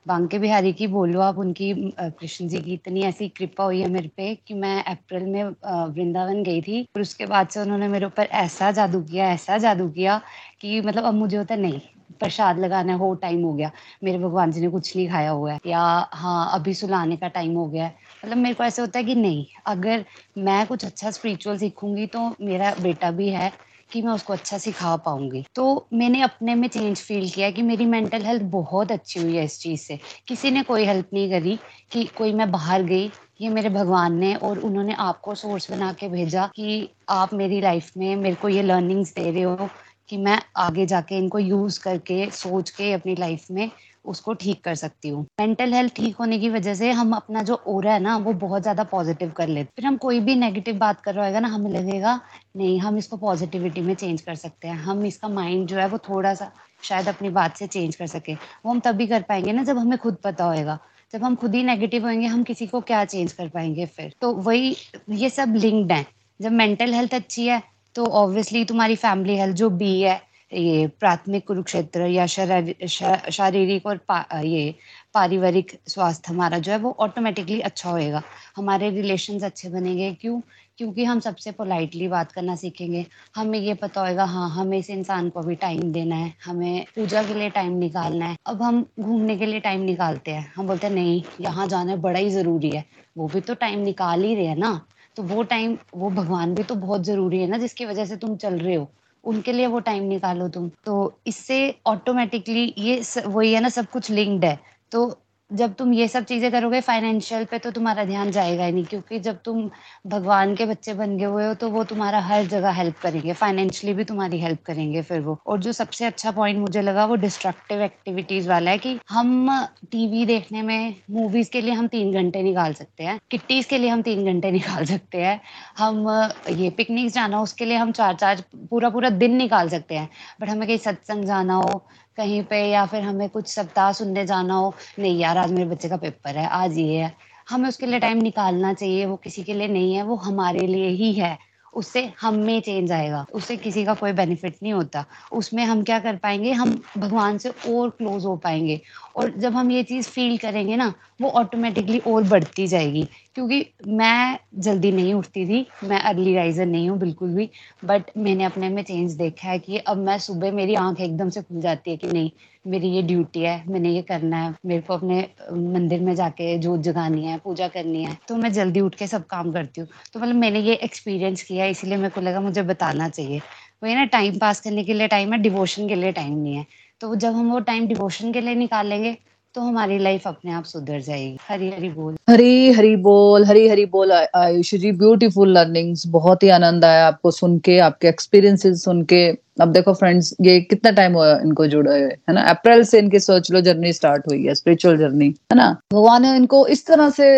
बांके बिहारी की बोलो आप, उनकी कृष्ण जी की इतनी ऐसी कृपा हुई है मेरे पे कि मैं अप्रैल में वृंदावन गई थी। और उसके बाद से उन्होंने मेरे ऊपर ऐसा जादू किया, ऐसा जादू किया कि मतलब अब मुझे होता नहीं, प्रसाद लगाना हो, टाइम हो गया। मेरे भगवान जी ने कुछ नहीं खाया हुआ है। या हाँ अभी सुलाने का टाइम हो गया है। मतलब मेरे को ऐसे होता है कि नहीं, अगर मैं कुछ अच्छा स्पिरिचुअल सीखूँगी तो मेरा बेटा भी है कि मैं उसको अच्छा सिखा पाऊँगी। तो मैंने अपने में चेंज फील किया कि मेरी मेंटल हेल्थ बहुत अच्छी हुई है इस चीज़ से। किसी ने कोई हेल्प नहीं करी कि कोई मैं बाहर गई, ये मेरे भगवान ने और उन्होंने आपको सोर्स बना के भेजा कि आप मेरी लाइफ में मेरे को ये लर्निंग्स दे रहे हो कि मैं आगे जाके इनको यूज़ करके, सोच के अपनी लाइफ में उसको ठीक कर सकती हूँ। मेंटल हेल्थ ठीक होने की वजह से हम अपना जो ओरा है ना, वो बहुत ज़्यादा पॉजिटिव कर लेते फिर हम कोई भी नेगेटिव बात कर रहा होगा ना, हमें लगेगा, नहीं, हम इसको पॉजिटिविटी में चेंज कर सकते हैं। हम इसका माइंड जो है, वो थोड़ा सा शायद अपनी बात से चेंज कर सके। वो हम तभी कर पाएँगे ना, जब हमें खुद पता होएगा। जब हम खुद ही नेगेटिव होंगे हम किसी को क्या चेंज कर पाएँगे फिर? तो वही, ये सब लिंक्ड है। जब मेंटल हेल्थ अच्छी है तो ऑब्वियसली तुम्हारी फैमिली हेल्थ जो बी है ये प्राथमिक कुरुक्षेत्र या शारीरिक और पा, ये पारिवारिक स्वास्थ्य हमारा जो है वो ऑटोमेटिकली अच्छा होएगा। हमारे रिलेशंस अच्छे बनेंगे। क्यों? क्योंकि हम सबसे पोलाइटली बात करना सीखेंगे। हमें ये पता होएगा हाँ हमें इस इंसान को भी टाइम देना है। हमें पूजा के लिए टाइम निकालना है। अब हम घूमने के लिए टाइम निकालते हैं। हम बोलते हैं नहीं यहाँ जाना बड़ा ही ज़रूरी है। वो भी तो टाइम निकाल ही रहे हैं ना। तो वो टाइम वो भगवान भी तो बहुत ज़रूरी है ना जिसकी वजह से तुम चल रहे हो। उनके लिए वो टाइम निकालो तुम। तो इससे ऑटोमेटिकली ये वही है ना, सब कुछ लिंक्ड है। तो जब तुम ये सब चीज़ें करोगे फाइनेंशियल पे तो तुम्हारा ध्यान जाएगा ही नहीं, क्योंकि जब तुम भगवान के बच्चे बन गए हुए हो तो वो तुम्हारा हर जगह हेल्प करेंगे। फाइनेंशियली भी तुम्हारी हेल्प करेंगे फिर वो। और जो सबसे अच्छा पॉइंट मुझे लगा, वो डिस्ट्रक्टिव एक्टिविटीज़ वाला है कि हम टीवी देखने में मूवीज़ के लिए हम तीन घंटे निकाल सकते हैं किट्टीज के लिए हम तीन घंटे निकाल सकते हैं, हम ये पिकनिक जाना उसके लिए हम चार चार पूरा पूरा दिन निकाल सकते हैं। बट हमें कहीं सत्संग जाना हो कहीं पे या फिर हमें कुछ सप्ताह सुनने जाना हो। नहीं यार, आज मेरे बच्चे का पेपर है, आज ये है। हमें उसके लिए टाइम निकालना चाहिए, वो किसी के लिए नहीं है, वो हमारे लिए ही है। उससे हम में चेंज आएगा, उससे किसी का कोई बेनिफिट नहीं होता। उसमें हम क्या कर पाएँगे, हम भगवान से और क्लोज हो पाएँगे। और जब हम ये चीज़ फील करेंगे ना, वो ऑटोमेटिकली और बढ़ती जाएगी। क्योंकि मैं जल्दी नहीं उठती थी, मैं अर्ली राइजर नहीं हूँ बिल्कुल भी बट मैंने अपने में चेंज देखा है कि अब मैं सुबह मेरी आँख एकदम से खुल जाती है कि नहीं, मेरी ये ड्यूटी है, मैंने ये करना है, मेरे को अपने मंदिर में जाके जोत जगानी है, पूजा करनी है तो मैं जल्दी उठ के सब काम करती हूँ। तो मतलब मैंने ये एक्सपीरियंस किया इसलिए मेरे को लगा मुझे बताना चाहिए। वही ना टाइम पास करने के लिए टाइम है डिवोशन के लिए टाइम नहीं है। तो जब हम वो टाइम डिवोशन के लिए निकालेंगे तो हमारी लाइफ अपने आप सुधर जाएगी। हरी हरी बोल। हरी हरी बोल, हरी हरी बोल आयुष जी ब्यूटीफुल लर्निंग्स बहुत ही आनंद आया आपको सुन के, आपके एक्सपीरियंसेस सुन के। अब देखो फ्रेंड्स ये कितना टाइम हुआ इनको जुड़े हुए, है ना? अप्रैल से इनकी सोच लो जर्नी स्टार्ट हुई है स्पिरिचुअल जर्नी है ना? भगवान ने इनको इस तरह से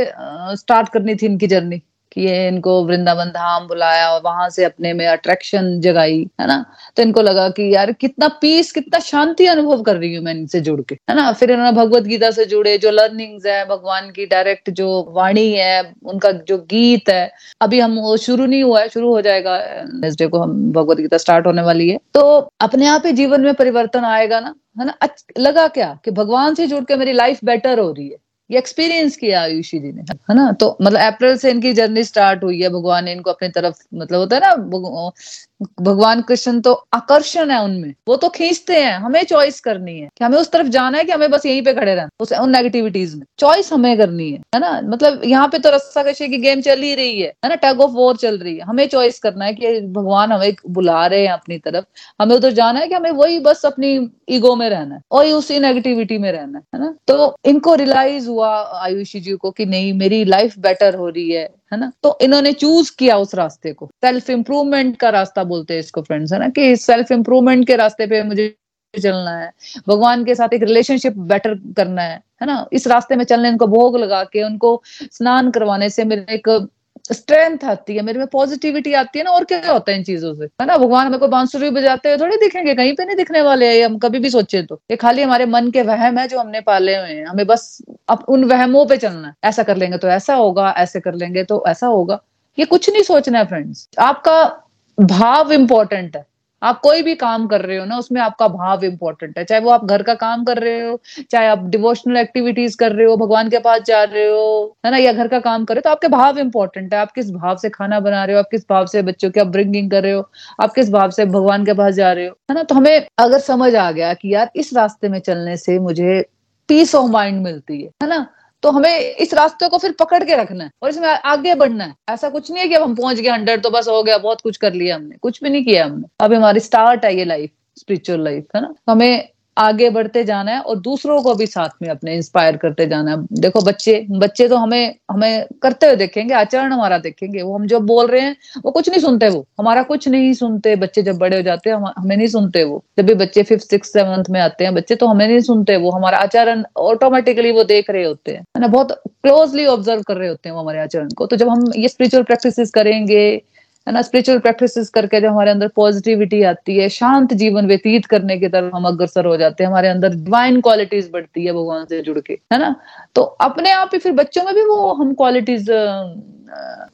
स्टार्ट करनी थी इनकी जर्नी कि ये इनको वृंदावन धाम बुलाया और वहाँ से अपने में अट्रैक्शन जगाई, है ना? तो इनको लगा कि यार कितना पीस कितना शांति अनुभव कर रही हूँ मैं इनसे जुड़ के, है ना? फिर इन्होंने भगवत गीता से जुड़े, जो लर्निंग्स है, भगवान की डायरेक्ट जो वाणी है, उनका जो गीत है, अभी हम वो शुरू नहीं हुआ है, शुरू हो जाएगा नेक्स्ट डे को हम भगवत गीता स्टार्ट होने वाली है। तो अपने आप ही जीवन में परिवर्तन आएगा ना, है ना? लगा क्या कि भगवान से जुड़ के मेरी लाइफ बेटर हो रही है। ये एक्सपीरियंस किया आयुषी जी ने, है ना? तो मतलब अप्रैल से इनकी जर्नी स्टार्ट हुई है, भगवान ने इनको अपनी तरफ़ मतलब होता है ना भगवान कृष्ण तो आकर्षण है उनमें। वो तो खींचते हैं, हमें चॉइस करनी है। कि हमें उस तरफ़ जाना है कि हमें बस यहीं पे खड़े रहना उस, उन नेगेटिविटीज में। चॉइस हमें करनी है है ना? मतलब यहाँ पे तो रस्सा कशी की गेम चल ही रही है है ना? टग ऑफ़ वॉर चल रही है। हमें चॉइस करना है कि भगवान हमें बुला रहे हैं अपनी तरफ़। हमें उधर जाना है कि हमें वही बस अपनी ईगो में रहना है और उसी नेगेटिविटी में रहना है ना? तो इनको रियलाइज़ हुआ आयुषी जी को कि नहीं, मेरी लाइफ बेटर हो रही है। है ना? तो इन्होंने चूज़ किया उस रास्ते को। सेल्फ इम्प्रूवमेंट का रास्ता बोलते हैं इसको फ्रेंड्स है ना? कि सेल्फ इंप्रूवमेंट के रास्ते पे मुझे चलना है। भगवान के साथ एक रिलेशनशिप बेटर करना है है ना? इस रास्ते में चलने इनको भोग लगा के, उनको स्नान करवाने से मेरे एक स्ट्रेंथ आती है, मेरे में पॉजिटिविटी आती है ना, और क्या होता है इन चीज़ों से? है ना, भगवान हमें को बांसुरी बजाते हुए थोड़ी दिखेंगे, कहीं पे नहीं दिखने वाले हैं हम कभी भी सोचे तो। ये खाली हमारे मन के वहम है जो हमने पाले हुए हैं, हमें बस अब उन वहमों पे चलना है। ऐसा कर लेंगे तो ऐसा होगा, ऐसे कर लेंगे तो ऐसा होगा। ये कुछ नहीं सोचना है फ्रेंड्स आपका भाव इंपॉर्टेंट है। आप कोई भी काम कर रहे हो ना, उसमें आपका भाव इंपॉर्टेंट है। चाहे वो आप घर का काम कर रहे हो, चाहे आप डिवोशनल एक्टिविटीज़ कर रहे हो, भगवान के पास जा रहे हो, है ना, या घर का काम कर रहे हो तो आपके भाव इंपॉर्टेंट है। आप किस भाव से खाना बना रहे हो, आप किस भाव से बच्चों की अपब्रिंगिंग कर रहे हो, आप किस भाव से भगवान के पास जा रहे हो, है ना। तो हमें अगर समझ आ गया कि यार, इस रास्ते में चलने से मुझे पीस ऑफ़ माइंड मिलती है है ना। तो हमें इस रास्ते को फिर पकड़ के रखना है और इसमें आगे बढ़ना है। ऐसा कुछ नहीं है कि अब हम पहुँच गए हंड्रेड तो बस हो गया, बहुत कुछ कर लिया हमने। कुछ भी नहीं किया हमने। अभी हमारी स्टार्ट है ये लाइफ स्पिरिचुअल लाइफ है ना? हमें आगे बढ़ते जाना है और दूसरों को भी साथ में अपने इंस्पायर करते जाना है। देखो, बच्चे बच्चे तो हमें हमें करते हुए देखेंगे, आचरण हमारा देखेंगे। वो हम जो बोल रहे हैं, वो कुछ नहीं सुनते वो। हमारा कुछ नहीं सुनते बच्चे जब बड़े हो जाते हैं, हमें नहीं सुनते वो। जब भी बच्चे फिफ्थ सिक्स सेवंथ में आते हैं, बच्चे तो हमें नहीं सुनते वो। हमारा आचरण ऑटोमेटिकली वो देख रहे होते हैं। ना? बहुत क्लोजली ऑब्ज़र्व कर रहे होते हैं वो हमारे आचरण को। तो जब हम ये स्पिरिचुअल प्रैक्टिस करेंगे है ना स्पिरिचुअल प्रैक्टिस करके जब हमारे अंदर पॉजिटिविटी आती है, शांत जीवन व्यतीत करने की तरफ़ हम अग्रसर हो जाते हैं, हमारे अंदर डिवाइन क्वालिटीज बढ़ती है भगवान से जुड़ के, है ना? तो अपने आप ही फिर बच्चों में भी वो हम क्वालिटीज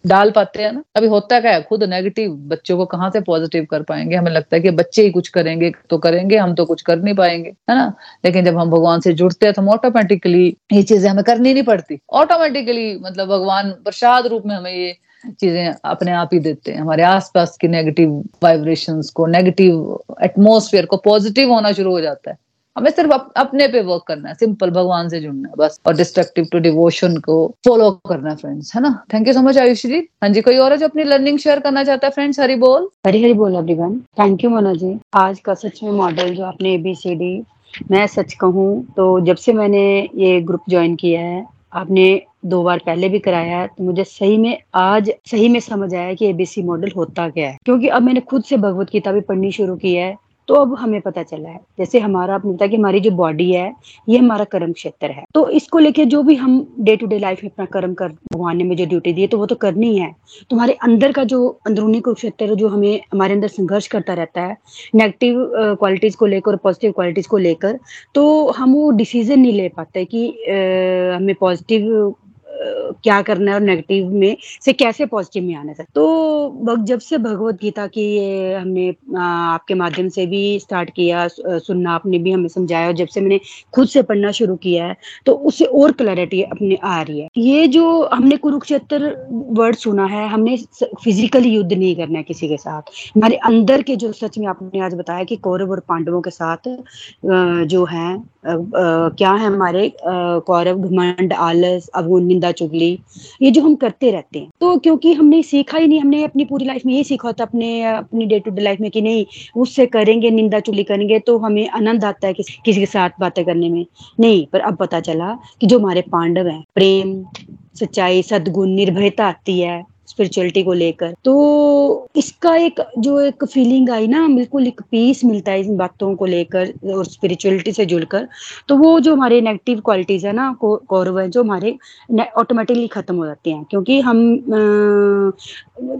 डाल पाते हैं ना? अभी होता क्या है, खुद नेगेटिव बच्चों को कहाँ से पॉजिटिव कर पाएँगे? हमें लगता है कि बच्चे ही कुछ करेंगे तो करेंगे, हम तो कुछ कर नहीं पाएँगे, है ना? लेकिन जब हम भगवान से जुड़ते हैं तो हम ऑटोमेटिकली ये चीज़ें हमें करनी नहीं पड़ती। ऑटोमेटिकली मतलब भगवान प्रसाद रूप में हमें ये चीज़ें अपने आप ही देते हैं। हमारे आसपास की नेगेटिव वाइब्रेशंस को नेगेटिव एटमोसफियर को पॉजिटिव होना शुरू हो जाता है। हमें सिर्फ़ अप, अपने पे वर्क करना है सिंपल भगवान से जुड़ना है बस। और डिस्ट्रक्टिव टू डिवोशन को फॉलो करना है फ्रेंड्स है ना? Thank you so much Ayush ji. हाँ जी कोई और है जो अपनी लर्निंग शेयर करना चाहता है फ्रेंड्स हरी बोल। हरी हरी बोल everyone thank you Mona ji. आज का सच में मॉडल जो आपने एबीसीडी मैं सच कहूँ तो जब से मैंने ये ग्रुप ज्वाइन किया है आपने दो बार पहले भी कराया है तो मुझे सही में आज सही में समझ आया कि एबीसी मॉडल होता क्या है। क्योंकि अब मैंने खुद से भगवत गीता भी पढ़नी शुरू की है तो अब हमें पता चला है। जैसे हमारा आपने बताया कि हमारी जो बॉडी है ये हमारा कर्म क्षेत्र है। तो इसको लेके जो भी हम डे टू डे लाइफ में अपना कर्म कर भगवान ने में जो ड्यूटी दी है तो वो तो करनी है तुम्हारे अंदर का जो अंदरूनी कुरुक्षेत्र जो हमें हमारे अंदर संघर्ष करता रहता है नेगेटिव क्वालिटीज को लेकर और पॉजिटिव क्वालिटीज को लेकर तो हम वो डिसीज़न नहीं ले पाते कि आ, हमें पॉजिटिव क्या करना है और नेगेटिव में से कैसे पॉजिटिव में आना है। तो जब से भगवत गीता की ये हमने आपके माध्यम से भी स्टार्ट किया सुनना, आपने भी हमें समझाया और जब से मैंने खुद से पढ़ना शुरू किया है तो उससे और क्लैरिटी अपने आ रही है। ये जो हमने कुरुक्षेत्र वर्ड सुना है, हमने फिजिकली युद्ध नहीं करना है किसी के साथ। हमारे अंदर के जो सच में आपने आज बताया कि कौरव और पांडवों के साथ जो है क्या है हमारे कौरव घमंड, आलस, अवगुण, निंदा चुगली ये जो हम करते रहते हैं। तो क्योंकि हमने सीखा ही नहीं हमने अपनी पूरी लाइफ में ये सीखा था अपने अपनी डे टू डे लाइफ में कि नहीं उससे करेंगे निंदा चुगली करेंगे तो हमें आनंद आता है किसी, किसी के साथ बातें करने में। नहीं पर अब पता चला कि जो हमारे पांडव हैं प्रेम सच्चाई सदगुण निर्भयता आती है। स्पिरिचुअलिटी को लेकर। तो इसका एक जो एक फीलिंग आई ना बिल्कुल एक पीस मिलता है इन बातों को लेकर और स्पिरिचुअलिटी से जुड़कर। तो वो जो हमारे नेगेटिव क्वालिटीज है ना कौरव है जो हमारे ऑटोमेटिकली खत्म हो जाते हैं। क्योंकि हम आ,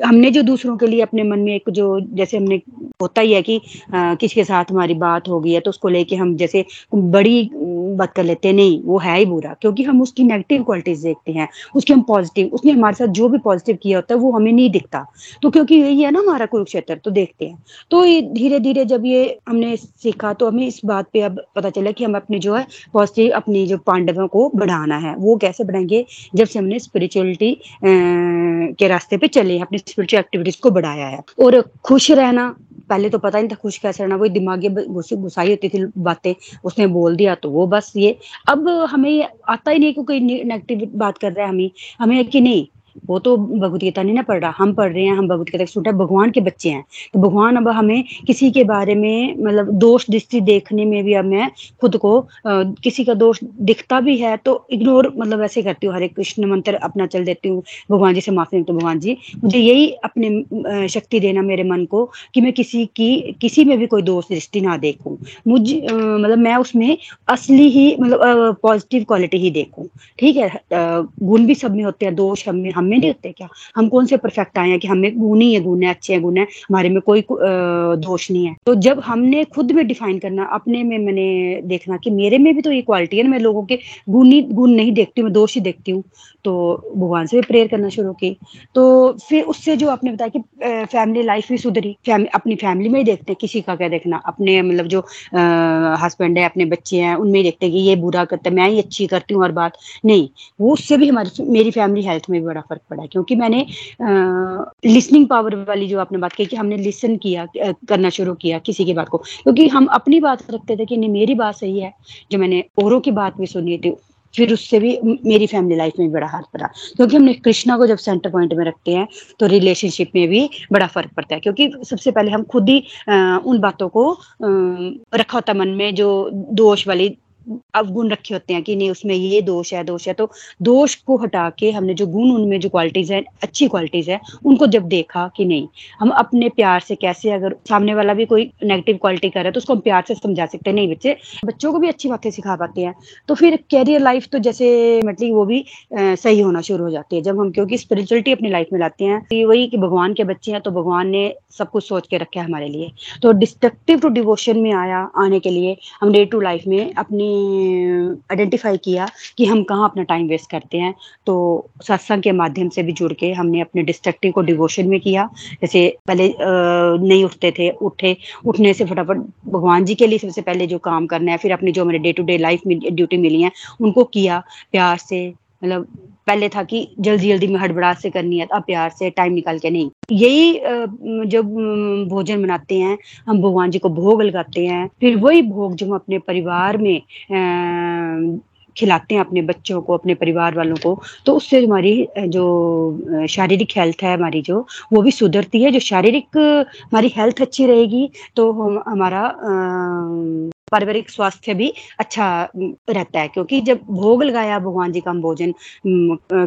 हमने जो दूसरों के लिए अपने मन में एक जो जैसे हमने होता ही है कि किसी के साथ हमारी बात हो गई है तो उसको लेके हम जैसे बड़ी बात कर लेते हैं, नहीं, वो है ही बुरा, क्योंकि हम उसकी नेगेटिव क्वालिटीज देखते हैं, उसके हम पॉजिटिव उसने हमारे साथ जो भी पॉजिटिव किया होता है, वो हमें नहीं दिखता। तो क्योंकि यही है ना हमारा कुरुक्षेत्र तो देखते हैं। तो ये धीरे धीरे जब ये हमने सीखा तो हमें इस बात पे अब पता चला कि हम अपने जो है पॉजिटिव अपनी जो पांडवों को बढ़ाना है। वो कैसे बढ़ाएँगे? जब से हमने स्पिरिचुअलिटी के रास्ते पे चले, अपनी स्पिरिचुअल एक्टिविटीज़ को बढ़ाया है। और खुश रहना पहले तो पता नहीं था खुश कैसे रहना, वही दिमागी गुस्साई होती थी बातें, उसने बोल दिया तो वो बस ये। अब हमें आता ही नहीं क्योंकि नेगेटिव बात कर रहा है हमें हमें कि नहीं वो तो भगवत गीता नहीं ना पढ़ रहा। हम पढ़ रहे हैं हम भगवत गीता सुनते भगवान के बच्चे हैं। तो भगवान अब हमें किसी के बारे में मतलब दोष दृष्टि देखने में भी अब मैं खुद को आ, किसी का दोष दिखता भी है तो इग्नोर मतलब ऐसे करती हूँ। हरे कृष्ण मंत्र अपना चल देती हूँ। भगवान जी से माफ़ी तो भगवान जी। मुझे यही अपने शक्ति देना मेरे मन को कि मैं किसी की किसी में भी कोई दोष दृष्टि ना देखूँ। मुझ मतलब मैं उसमें असली ही मतलब पॉजिटिव क्वालिटी ही देखूँ। ठीक है? गुण भी सब में होते हैं दोष हम हम में नहीं होते क्या? हम कौन से परफेक्ट आए हैं कि हमें गुण ही है गुण है अच्छे हैं गुण है हमारे में कोई दोष नहीं है। तो जब हमने खुद में डिफाइन करना, अपने में मैंने देखना कि मेरे में भी तो ये क्वालिटी है ना, मैं लोगों के गुण ही गुण नहीं देखती हूँ, मैं दोष ही देखती हूँ तो भगवान से भी प्रेयर करना शुरू की। तो फिर उससे जो आपने बताया कि फैमिली लाइफ भी सुधरी अपनी फैमिली में ही देखते हैं, किसी का क्या देखना? अपने मतलब जो हस्बैंड है, अपने बच्चे हैं, उनमें ही देखते हैं कि ये बुरा करता है, मैं ही अच्छी करती हूँ हर बात। नहीं, वो उससे भी हमारी, मेरी फैमिली हेल्थ में भी बड़ा फ़र्क पड़ा क्योंकि मैंने लिसनिंग पावर वाली जो आपने बात की कि हमने लिसन किया करना शुरू किया किसी की बात को, क्योंकि हम अपनी बात रखते थे कि नहीं, मेरी बात सही है, जो मैंने औरों की बात भी सुनी थी, फिर उससे भी मेरी फैमिली लाइफ में बड़ा हाथ पड़ा, क्योंकि हमने कृष्णा को जब सेंटर पॉइंट में रखते हैं तो रिलेशनशिप में भी बड़ा फ़र्क पड़ता है, क्योंकि सबसे पहले हम खुद ही उन बातों को रखा होता मन में, जो दोष वाली अवगुण रखे होते हैं कि नहीं, उसमें ये दोष है दोष है। तो दोष को हटा के हमने जो गुण, उनमें जो क्वालिटीज है, अच्छी क्वालिटीज है, उनको जब देखा कि नहीं, हम अपने प्यार से कैसे अगर सामने वाला भी कोई नेगेटिव क्वालिटी कर रहा है तो उसको हम प्यार से समझा सकते हैं। नहीं बच्चे, बच्चों को भी अच्छी बातें सिखा पाते हैं। तो फिर कैरियर लाइफ तो जैसे मतलब वो भी सही होना शुरू हो जाती है। जब हम, क्योंकि स्पिरिचुअलिटी अपनी लाइफ में लाते हैं तो वही कि भगवान के बच्चे हैं तो भगवान ने सब कुछ सोच के रखा है हमारे लिए। तो डिस्ट्रक्टिव टू डिवोशन में आया आने के लिए हम डे टू लाइफ में अपनी आइडेंटिफाई किया कि हम कहाँ अपना टाइम वेस्ट करते हैं तो सत्संग के माध्यम से भी जुड़ के हमने अपने डिस्ट्रक्टिव को डिवोशन में किया। जैसे पहले नहीं उठते थे, उठे, उठने से फटाफट भगवान जी के लिए सबसे पहले जो काम करना है, फिर अपनी जो मेरे डे टू डे लाइफ में ड्यूटी मिली है, उनको किया, प्यार से मतलब पहले था कि जल्दी जल्दी में हड़बड़ाहट से करनी है, अब प्यार से टाइम निकाल के नहीं। यही जब भोजन बनाते हैं, हम भगवान जी को भोग लगाते हैं, फिर वही भोग जो हम अपने परिवार में खिलाते हैं अपने बच्चों को, अपने परिवार वालों को तो उससे हमारी जो शारीरिक हेल्थ है हमारी जो, वो भी सुधरती है। जो शारीरिक, हमारी हेल्थ अच्छी रहेगी तो हम, हमारा पारिवारिक स्वास्थ्य भी अच्छा रहता है। क्योंकि जब भोग लगाया भगवान जी का हम भोजन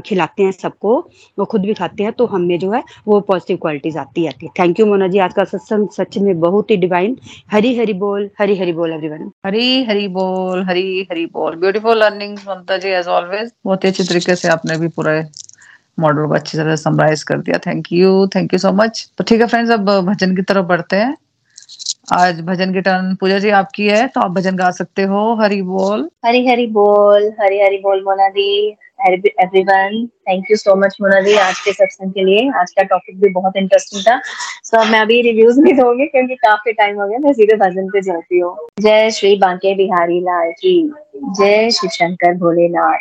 खिलाते हैं सबको, वो खुद भी खाते हैं तो हमें जो है वो पॉजिटिव क्वालिटीज आती आती है। थैंक यू मोना जी, आज का सत्संग सच में बहुत ही डिवाइन हरी हरी बोल, हरी हरी बोल एवरीवन हरी हरी बोल, हरी हरी बोल। Beautiful learning Mamta ji as always बहुत ही अच्छी तरीके से आपने भी पूरे मॉडल को अच्छी तरह समराइज कर दिया। Thank you thank you so much तो ठीक है फ्रेंड्स अब भजन की तरफ़ बढ़ते हैं। आज भजन की टर्न पूजा जी आपकी है तो आप भजन गा सकते हो। हरी बोल। हरी हरी बोल हरी हरी बोल मोना दी everyone thank you so much Mona दी आज के सत्संग के लिए। आज का टॉपिक भी बहुत इंटरेस्टिंग था। सो so, मैं अभी रिव्यूज़ नहीं दूँगी क्योंकि काफ़ी टाइम हो गया मैं सीधे भजन पे जाती हूँ। जय श्री बांके बिहारी लाल की जय श्री शंकर भोलेनाथ।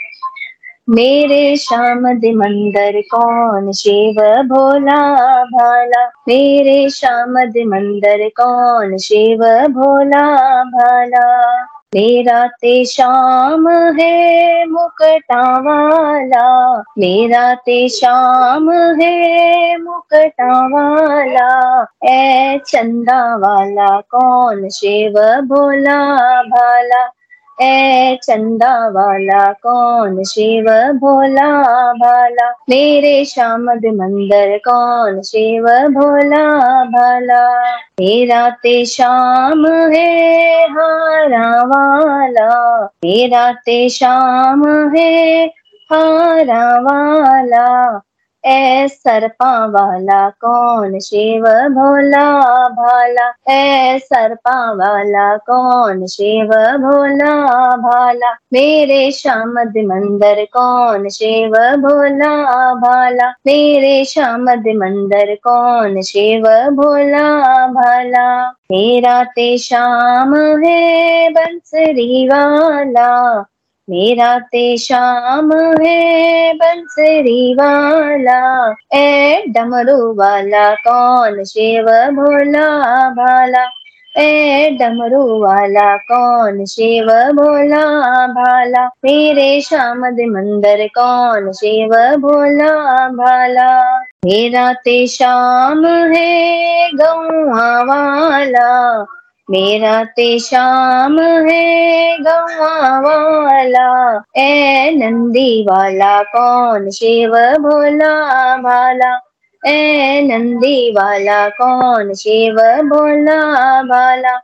मेरे श्याम मंदर कौन शिव भोला भाला? मेरे श्याम मंदर कौन शिव भोला भाला? मेरा ते श्याम है मुकटा वाला मेरा ते श्याम है मुकटा वाला ए चंदा वाला कौन शिव भोला भाला? ए चंदा वाला कौन शिव भोला भाला? मेरे शामद मंदिर, कौन शिव भोला भाला? मेरा ते शाम है हारा वाला। मेरा ते शाम है हारा वाला। ए सरपा वाला कौन शिव भोला भाला? ए सरपा वाला कौन शिव भोला भाला? मेरे शामद मंदिर कौन शिव भोला भाला? मेरे शामद मंदिर कौन शिव भोला भाला? मेरा ते शाम है बंसरी वाला। मेरा ते शाम है, बंसरी वाला। ए, डमरू वाला, कौन शिव भोला भाला? ए, डमरू वाला, कौन शिव भोला भाला? मेरे श्याम मंदिर, कौन शिव भोला भाला? मेरा ते शाम है गौआ वाला। मेरा ते शाम है गवा वाला ए नंदी वाला कौन शिव भोला भाला? ए नंदी वाला कौन शिव भोला भाला?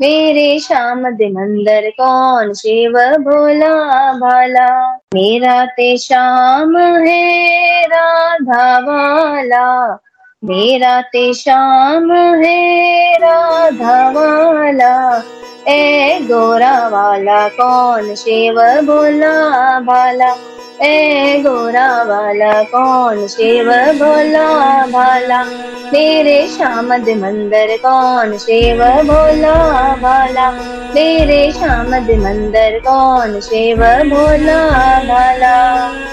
मेरे श्याम मंदिर कौन शिव भोला भाला? मेरा ते शाम है राधा वाला। मेरा ते श्याम है राधा वाला ए गोरा वाला कौन शिव भोला भाला? ए गोरा वाला कौन शिव भोला भाला मेरे शामद मंदिर कौन शिव भोला भाला मेरे शामद मंदिर कौन शिव भोला भाला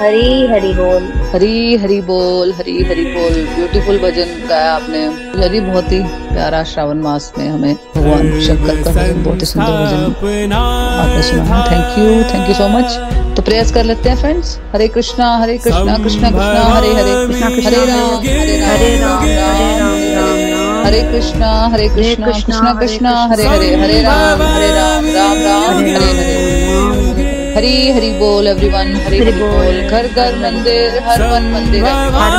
हरी हरि बोल। हरी हरी बोल हरी हरी बोल। ब्यूटीफुल भजन गाया आपने। यदि बहुत ही प्यारा श्रावण मास में हमें। भगवान शंकर का भजन बहुत ही सुंदर भजन। आपने सुना। Thank you thank you so much तो प्रयास कर लेते हैं फ्रेंड्स हरे कृष्णा हरे कृष्णा कृष्णा कृष्णा हरे हरे हरे राम हरे राम हरे राम हरे कृष्णा हरे कृष्णा कृष्णा कृष्णा हरे हरे हरे राम हरे राम राम राम हरे हरे हरी हरी बोल एवरीवन हरी हरी बोल। घर घर मंदिर हर वन मंदिर।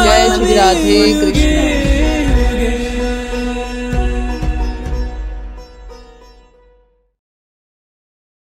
जय श्री राधे कृष्ण।